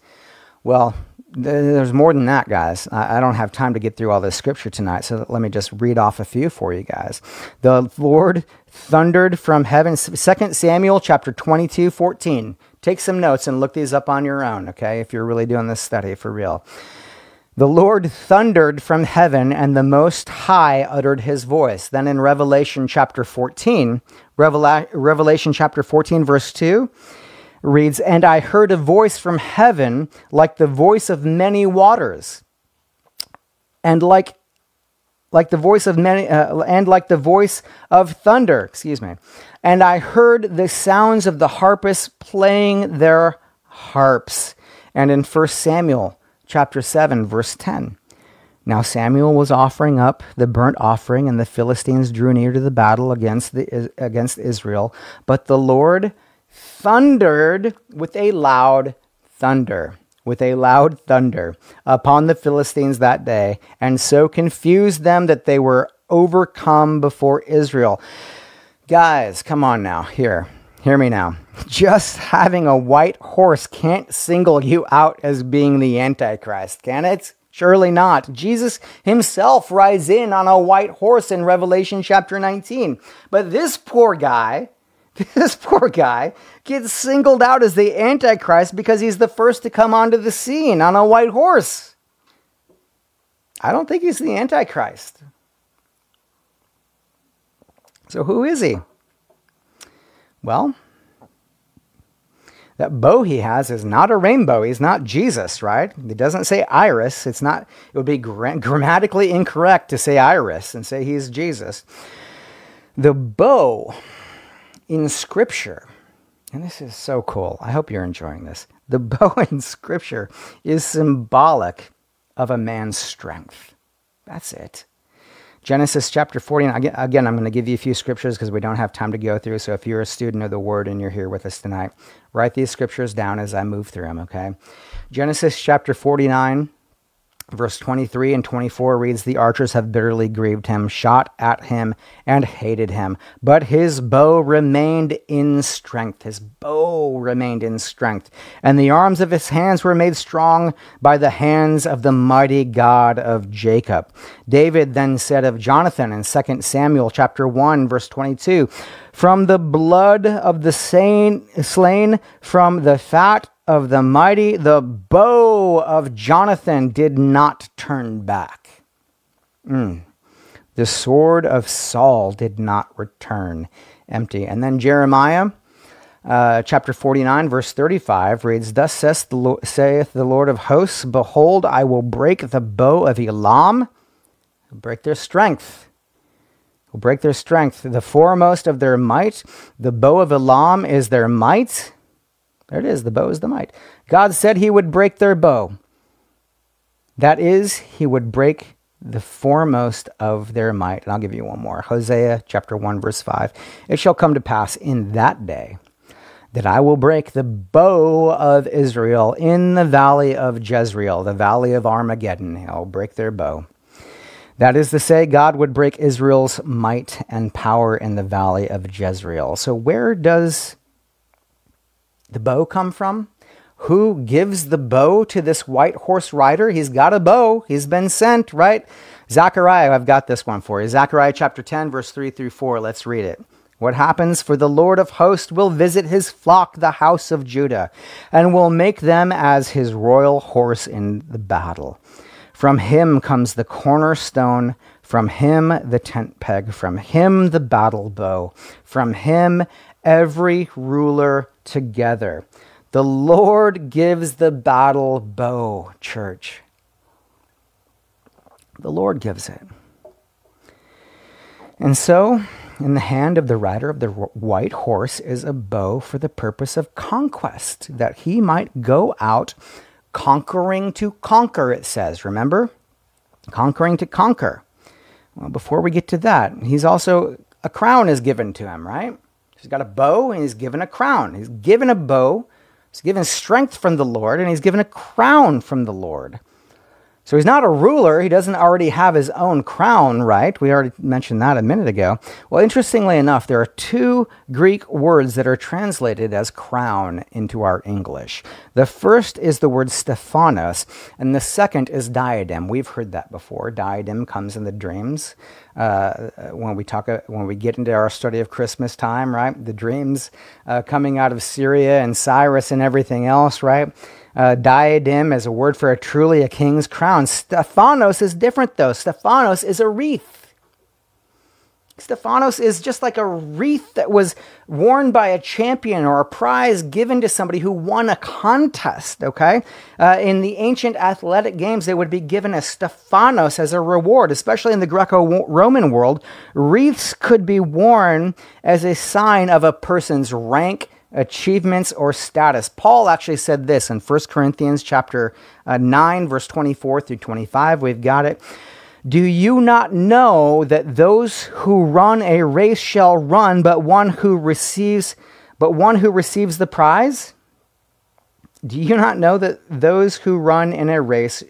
Well, there's more than that, guys. I, don't have time to get through all this scripture tonight, so let me just read off a few for you guys. The Lord thundered from heaven. 2 Samuel chapter 22, 14. Take some notes and look these up on your own, okay, if you're really doing this study for real. The Lord thundered from heaven, and the Most High uttered his voice. Then in Revelation chapter 14, Revela- Revelation chapter 14, verse 2, reads, And I heard a voice from heaven like the voice of many waters, and like like the voice of many uh, and like the voice of thunder excuse me. And i heard the sounds of the harpists playing their harps. And in 1 samuel chapter 7 verse 10 now samuel was offering up the burnt offering and the philistines drew near to the battle against the against israel but the lord thundered with a loud thunder, with a loud thunder upon the Philistines that day, and so confused them that they were overcome before Israel. Guys, come on now, here. Hear me now. Just having a white horse can't single you out as being the Antichrist, can it? Surely not. Jesus himself rides in on a white horse in Revelation chapter 19. But this poor guy, This poor guy gets singled out as the Antichrist because he's the first to come onto the scene on a white horse. I don't think he's the Antichrist. So, who is he? Well, That bow he has is not a rainbow. He's not Jesus, right? It doesn't say iris. It's not, it would be gra- grammatically incorrect to say iris and say he's Jesus. The bow in Scripture, and this is so cool. I hope you're enjoying this. The bow in Scripture is symbolic of a man's strength. That's it. Genesis chapter 49. Again, I'm going to give you a few scriptures because we don't have time to go through. So if you're a student of the word and you're here with us tonight, write these scriptures down as I move through them, okay? Genesis chapter 49, Verse 23 and 24 reads The archers have bitterly grieved him, shot at him, and hated him. But his bow remained in strength. His bow remained in strength. And the arms of his hands were made strong by the hands of the mighty God of Jacob. David then said of Jonathan in 2 Samuel chapter 1, verse 22 From the blood of the slain, from the fat of the mighty, the bow of Jonathan did not turn back. Mm. The sword of Saul did not return empty. And then Jeremiah uh, chapter 49, verse 35 reads, Thus saith the, Lord, saith the Lord of hosts, Behold, I will break the bow of Elam, break their strength. Will break their strength. The foremost of their might, the bow of Elam is their might there it is. The bow is the might. God said he would break their bow. That is, he would break the foremost of their might. And I'll give you one more. Hosea chapter 1, verse 5. It shall come to pass in that day that I will break the bow of Israel in the valley of Jezreel, the valley of Armageddon. I'll break their bow. That is to say, God would break Israel's might and power in the valley of Jezreel. So, where does the bow come from? Who gives the bow to this white horse rider? He's got a bow. He's been sent, right? Zechariah, I've got this one for you. Zechariah chapter 10, verse 3 through 4. Let's read it. What happens? For the Lord of hosts will visit his flock, the house of Judah, and will make them as his royal horse in the battle. From him comes the cornerstone, from him the tent peg, from him the battle bow, from him every ruler together. The Lord gives the battle bow, church. The Lord gives it. And so, in the hand of the rider of the white horse is a bow for the purpose of conquest, that he might go out conquering to conquer, it says. Remember? Conquering to conquer. Well, before we get to that, he's also, a crown is given to him, right? He's got a bow and he's given a crown. He's given a bow, he's given strength from the Lord, and he's given a crown from the Lord. So he's not a ruler. He doesn't already have his own crown, right? We already mentioned that a minute ago. Well, interestingly enough, there are two Greek words that are translated as crown into our English. The first is the word Stephanos, and the second is diadem. We've heard that before. Diadem comes in the dreams. Uh, when we talk, uh, when we get into our study of Christmas time, right? The dreams uh, coming out of Syria and Cyrus and everything else, right? Uh, diadem is a word for a truly a king's crown. Stephanos is different though. Stephanos is a wreath. Stephanos is just like a wreath that was worn by a champion or a prize given to somebody who won a contest, okay? Uh, in the ancient athletic games, they would be given a Stephanos as a reward, especially in the Greco Roman world. Wreaths could be worn as a sign of a person's rank achievements or status. Paul actually said this in 1 Corinthians chapter uh, 9 verse 24 through 25. We've got it. Do you not know that those who run a race shall run, but one who receives but one who receives the prize? Do you not know that those who run in a race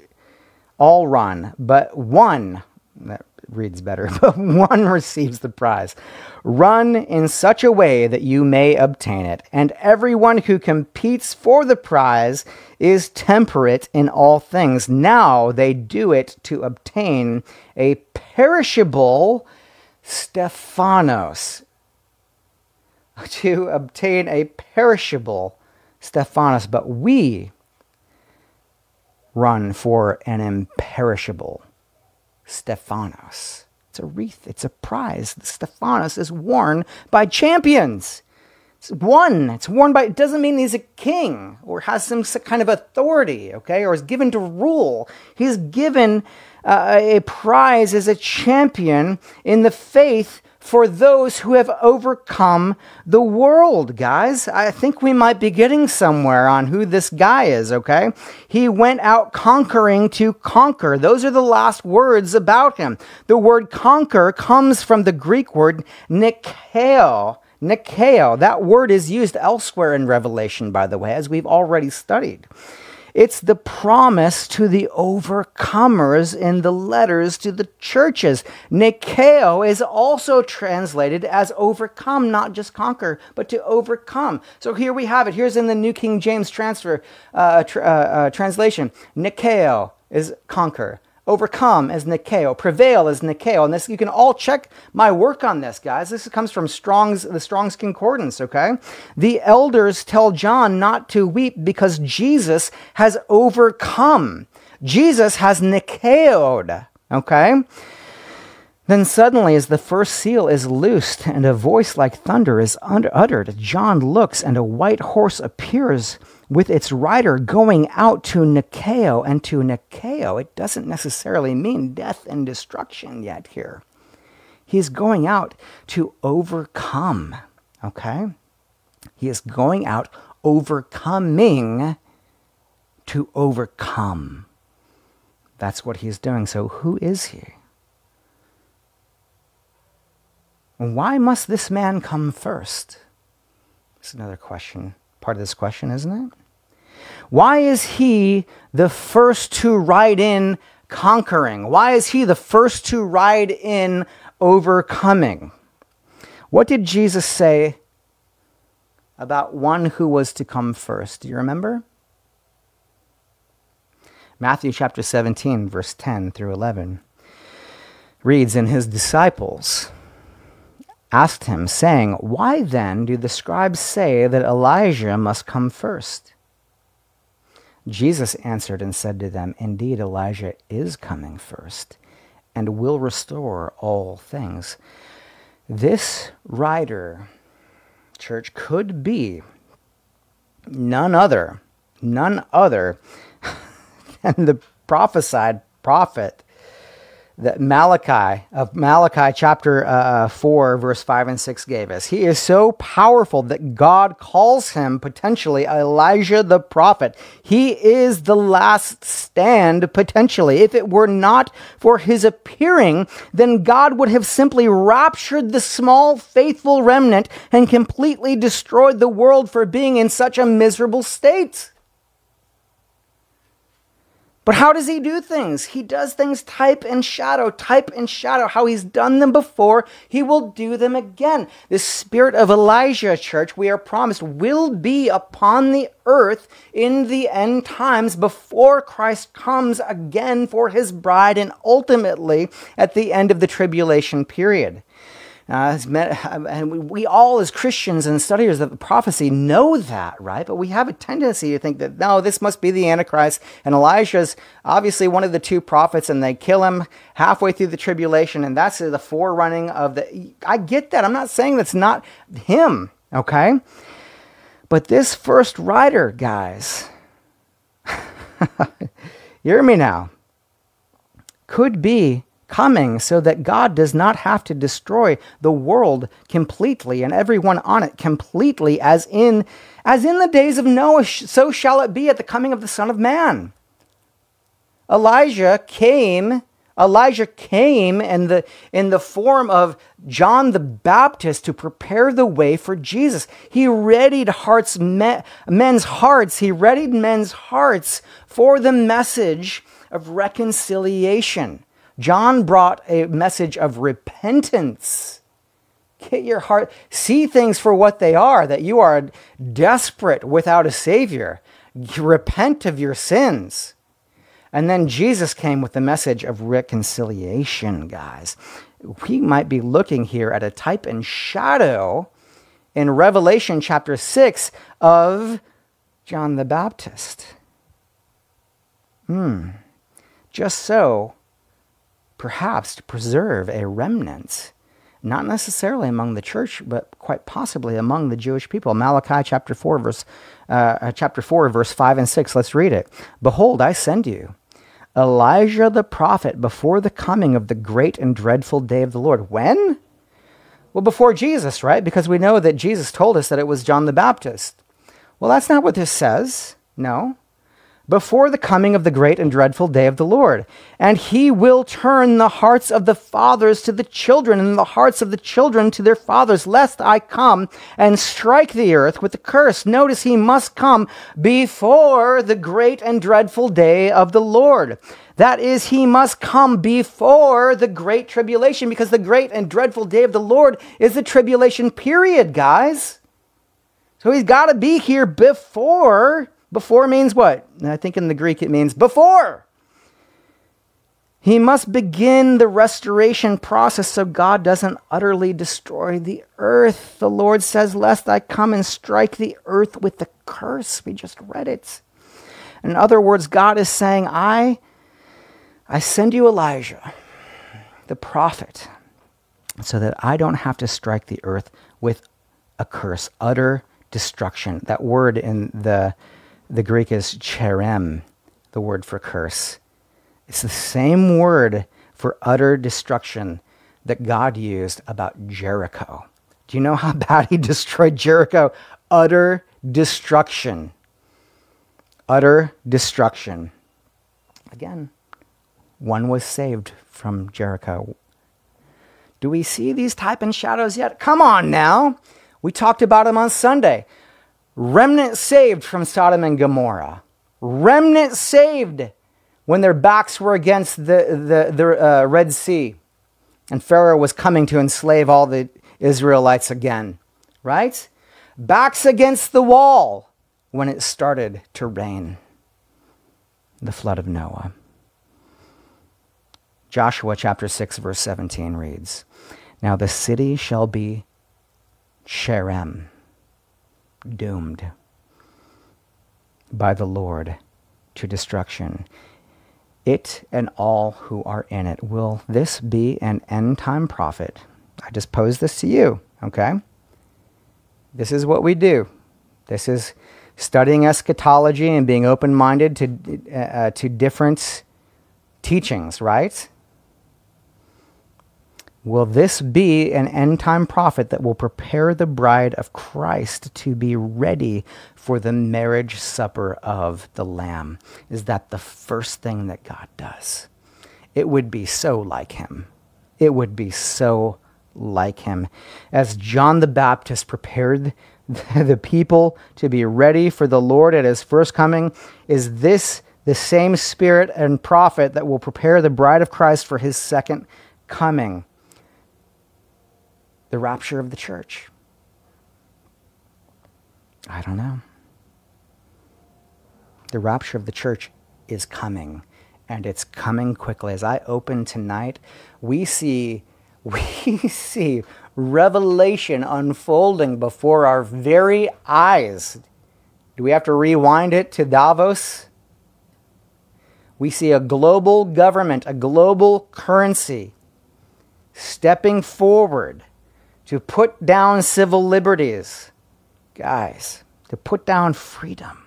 all run, but one that reads better, but one receives the prize. Run in such a way that you may obtain it, and everyone who competes for the prize is temperate in all things. Now they do it to obtain a perishable Stephanos. To obtain a perishable Stephanos, but we run for an imperishable Stephanos. It's a wreath, it's a prize. The Stephanos is worn by champions. It's one. It's worn by, it doesn't mean he's a king or has some kind of authority, okay, or is given to rule. He's given uh, a prize as a champion in the faith for those who have overcome the world, guys. I think we might be getting somewhere on who this guy is, okay? He went out conquering to conquer. Those are the last words about him. The word conquer comes from the Greek word nikeo. Nikeo. That word is used elsewhere in Revelation, by the way, as we've already studied. It's the promise to the overcomers in the letters to the churches. Nikeo is also translated as overcome, not just conquer, but to overcome. So here we have it. Here's in the New King James transfer uh, uh, uh, translation. Nikeo is conquer. Overcome as Nikeo. Prevail as Nikeo. And this you can all check my work on this, guys. This comes from Strong's the Strong's Concordance, okay? The elders tell John not to weep because Jesus has overcome. Jesus has Nikeoed, okay? Then suddenly, as the first seal is loosed and a voice like thunder is uttered, John looks and a white horse appears with its rider going out to Nikeo and to Nikeo. It doesn't necessarily mean death and destruction yet here. He's going out to overcome, okay? He is going out overcoming to overcome. That's what he's doing. So, who is he? Why must this man come first? It's another question part of this question, isn't it? Why is he the first to ride in conquering? Why is he the first to ride in overcoming? What did Jesus say about one who was to come first? Do you remember? Matthew chapter 17, verse 10 through 11 reads, And his disciples asked him, saying, Why then do the scribes say that Elijah must come first? Jesus answered and said to them, Indeed, Elijah is coming first and will restore all things. This rider, church, could be none other, none other than the prophesied prophet that Malachi of Malachi chapter uh, 4 verse 5 and 6 gave us. He is so powerful that God calls him potentially Elijah the prophet. He is the last stand potentially. If it were not for his appearing, then God would have simply raptured the small faithful remnant and completely destroyed the world for being in such a miserable state. But how does he do things? He does things type and shadow, type and shadow. How he's done them before, he will do them again. The spirit of Elijah, church, we are promised, will be upon the earth in the end times before Christ comes again for his bride and ultimately at the end of the tribulation period. Uh, and we all, as Christians and studiers of the prophecy, know that, right? But we have a tendency to think that, no, this must be the Antichrist. And Elijah's obviously one of the two prophets, and they kill him halfway through the tribulation. And that's the forerunning of the. I get that. I'm not saying that's not him, okay? But this first rider, guys, hear me now, could be coming so that God does not have to destroy the world completely and everyone on it completely as in as in the days of Noah so shall it be at the coming of the son of man Elijah came Elijah came in the in the form of John the Baptist to prepare the way for Jesus. He readied hearts men's hearts. He readied men's hearts for the message of reconciliation. John brought a message of repentance. Get your heart, see things for what they are, that you are desperate without a Savior. Repent of your sins. And then Jesus came with the message of reconciliation, guys. We might be looking here at a type and shadow in Revelation chapter 6 of John the Baptist. Hmm. Just so perhaps to preserve a remnant not necessarily among the church, but quite possibly among the Jewish people. Malachi chapter 4, verse, uh, uh chapter 4, verse 5 and 6. Let's read it. Behold, I send you Elijah the prophet before the coming of the great and dreadful day of the Lord. When? Well, before Jesus, right? Because we know that Jesus told us that it was John the Baptist. Well, that's not what this says. No before the coming of the great and dreadful day of the Lord. And he will turn the hearts of the fathers to the children, and the hearts of the children to their fathers, lest I come and strike the earth with a curse. Notice he must come before the great and dreadful day of the Lord. That is, he must come before the great tribulation, because the great and dreadful day of the Lord is the tribulation period, guys. So he's got to be here before before means what? I think in the Greek it means before. He must begin the restoration process so God doesn't utterly destroy the earth. The Lord says, Lest I come and strike the earth with the curse. We just read it. In other words, God is saying, I, I send you Elijah, the prophet, so that I don't have to strike the earth with a curse, utter destruction. That word in the the Greek is cherem, the word for curse. It's the same word for utter destruction that God used about Jericho. Do you know how bad he destroyed Jericho? Utter destruction. Utter destruction. Again, one was saved from Jericho. Do we see these type and shadows yet? Come on now. We talked about them on Sunday. Remnant saved from Sodom and Gomorrah. Remnant saved when their backs were against the, the, the uh, Red Sea and Pharaoh was coming to enslave all the Israelites again, right? Backs against the wall when it started to rain. The flood of Noah. Joshua chapter 6, verse 17 reads Now the city shall be Cherem doomed by the Lord to destruction. It and all who are in it. Will this be an end time prophet? I just pose this to you, okay? This is what we do. This is studying eschatology and being open minded to, uh, to different teachings, right? Will this be an end time prophet that will prepare the bride of Christ to be ready for the marriage supper of the Lamb? Is that the first thing that God does? It would be so like him. It would be so like him. As John the Baptist prepared the people to be ready for the Lord at his first coming, is this the same spirit and prophet that will prepare the bride of Christ for his second coming? The rapture of the church? I don't know. The rapture of the church is coming, and it's coming quickly. As I open tonight, we see we see revelation unfolding before our very eyes. Do we have to rewind it to Davos? We see a global government, a global currency stepping forward to put down civil liberties. Guys, to put down freedom.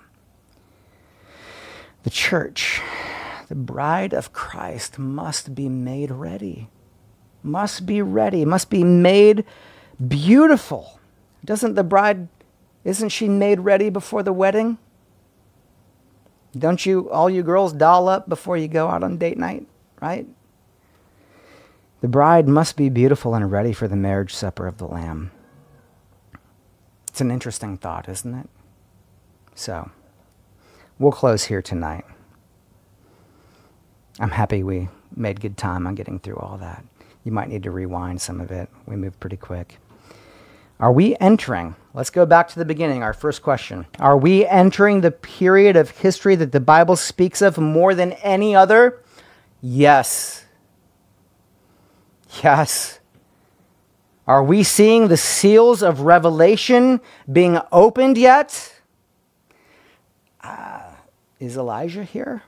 The church, the bride of Christ, must be made ready. Must be ready, must be made beautiful. Doesn't the bride, isn't she made ready before the wedding? Don't you, all you girls, doll up before you go out on date night, right? The bride must be beautiful and ready for the marriage supper of the Lamb. It's an interesting thought, isn't it? So, we'll close here tonight. I'm happy we made good time on getting through all that. You might need to rewind some of it. We moved pretty quick. Are we entering? Let's go back to the beginning, our first question. Are we entering the period of history that the Bible speaks of more than any other? Yes. Yes. Are we seeing the seals of revelation being opened yet? Uh, is Elijah here?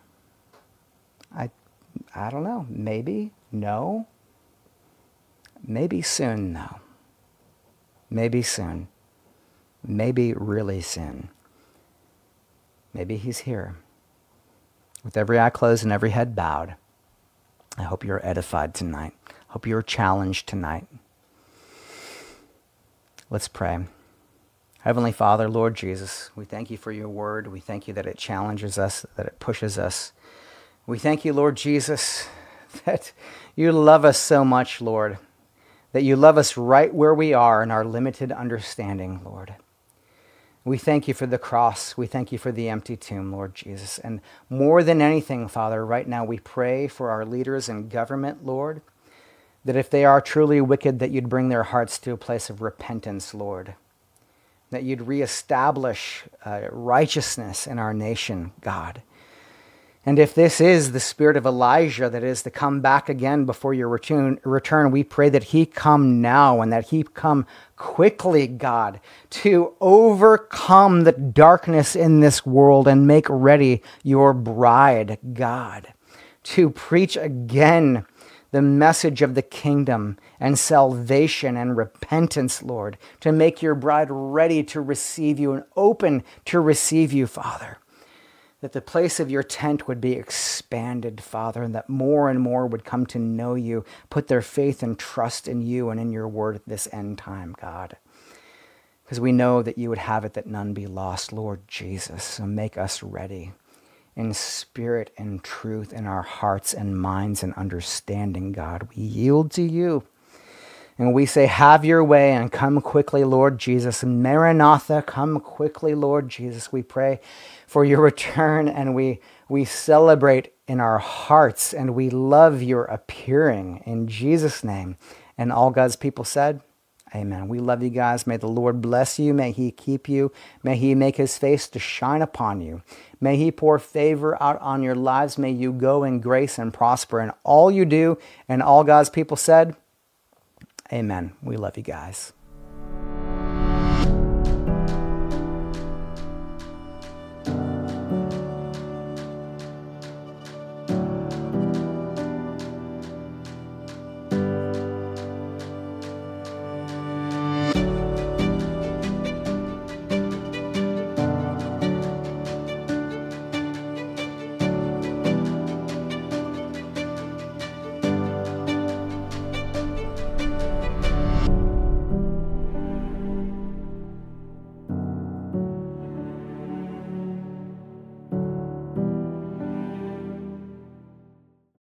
I, I don't know. Maybe. No. Maybe soon, though. Maybe soon. Maybe really soon. Maybe he's here. With every eye closed and every head bowed, I hope you're edified tonight. Hope you're challenged tonight. Let's pray. Heavenly Father, Lord Jesus, we thank you for your word. We thank you that it challenges us, that it pushes us. We thank you, Lord Jesus, that you love us so much, Lord, that you love us right where we are in our limited understanding, Lord. We thank you for the cross. We thank you for the empty tomb, Lord Jesus. And more than anything, Father, right now we pray for our leaders in government, Lord, that if they are truly wicked, that you'd bring their hearts to a place of repentance, Lord. That you'd reestablish uh, righteousness in our nation, God. And if this is the spirit of Elijah that is to come back again before your return, return, we pray that he come now and that he come quickly, God, to overcome the darkness in this world and make ready your bride, God, to preach again the message of the kingdom and salvation and repentance, Lord, to make your bride ready to receive you and open to receive you, Father that the place of your tent would be expanded, Father, and that more and more would come to know you, put their faith and trust in you and in your word at this end time, God. Because we know that you would have it that none be lost, Lord Jesus. So make us ready in spirit and truth in our hearts and minds and understanding, God. We yield to you. And we say, Have your way and come quickly, Lord Jesus. Maranatha, come quickly, Lord Jesus. We pray for your return and we, we celebrate in our hearts and we love your appearing in Jesus' name. And all God's people said, Amen. We love you guys. May the Lord bless you. May he keep you. May he make his face to shine upon you. May he pour favor out on your lives. May you go in grace and prosper in all you do. And all God's people said, Amen. We love you guys.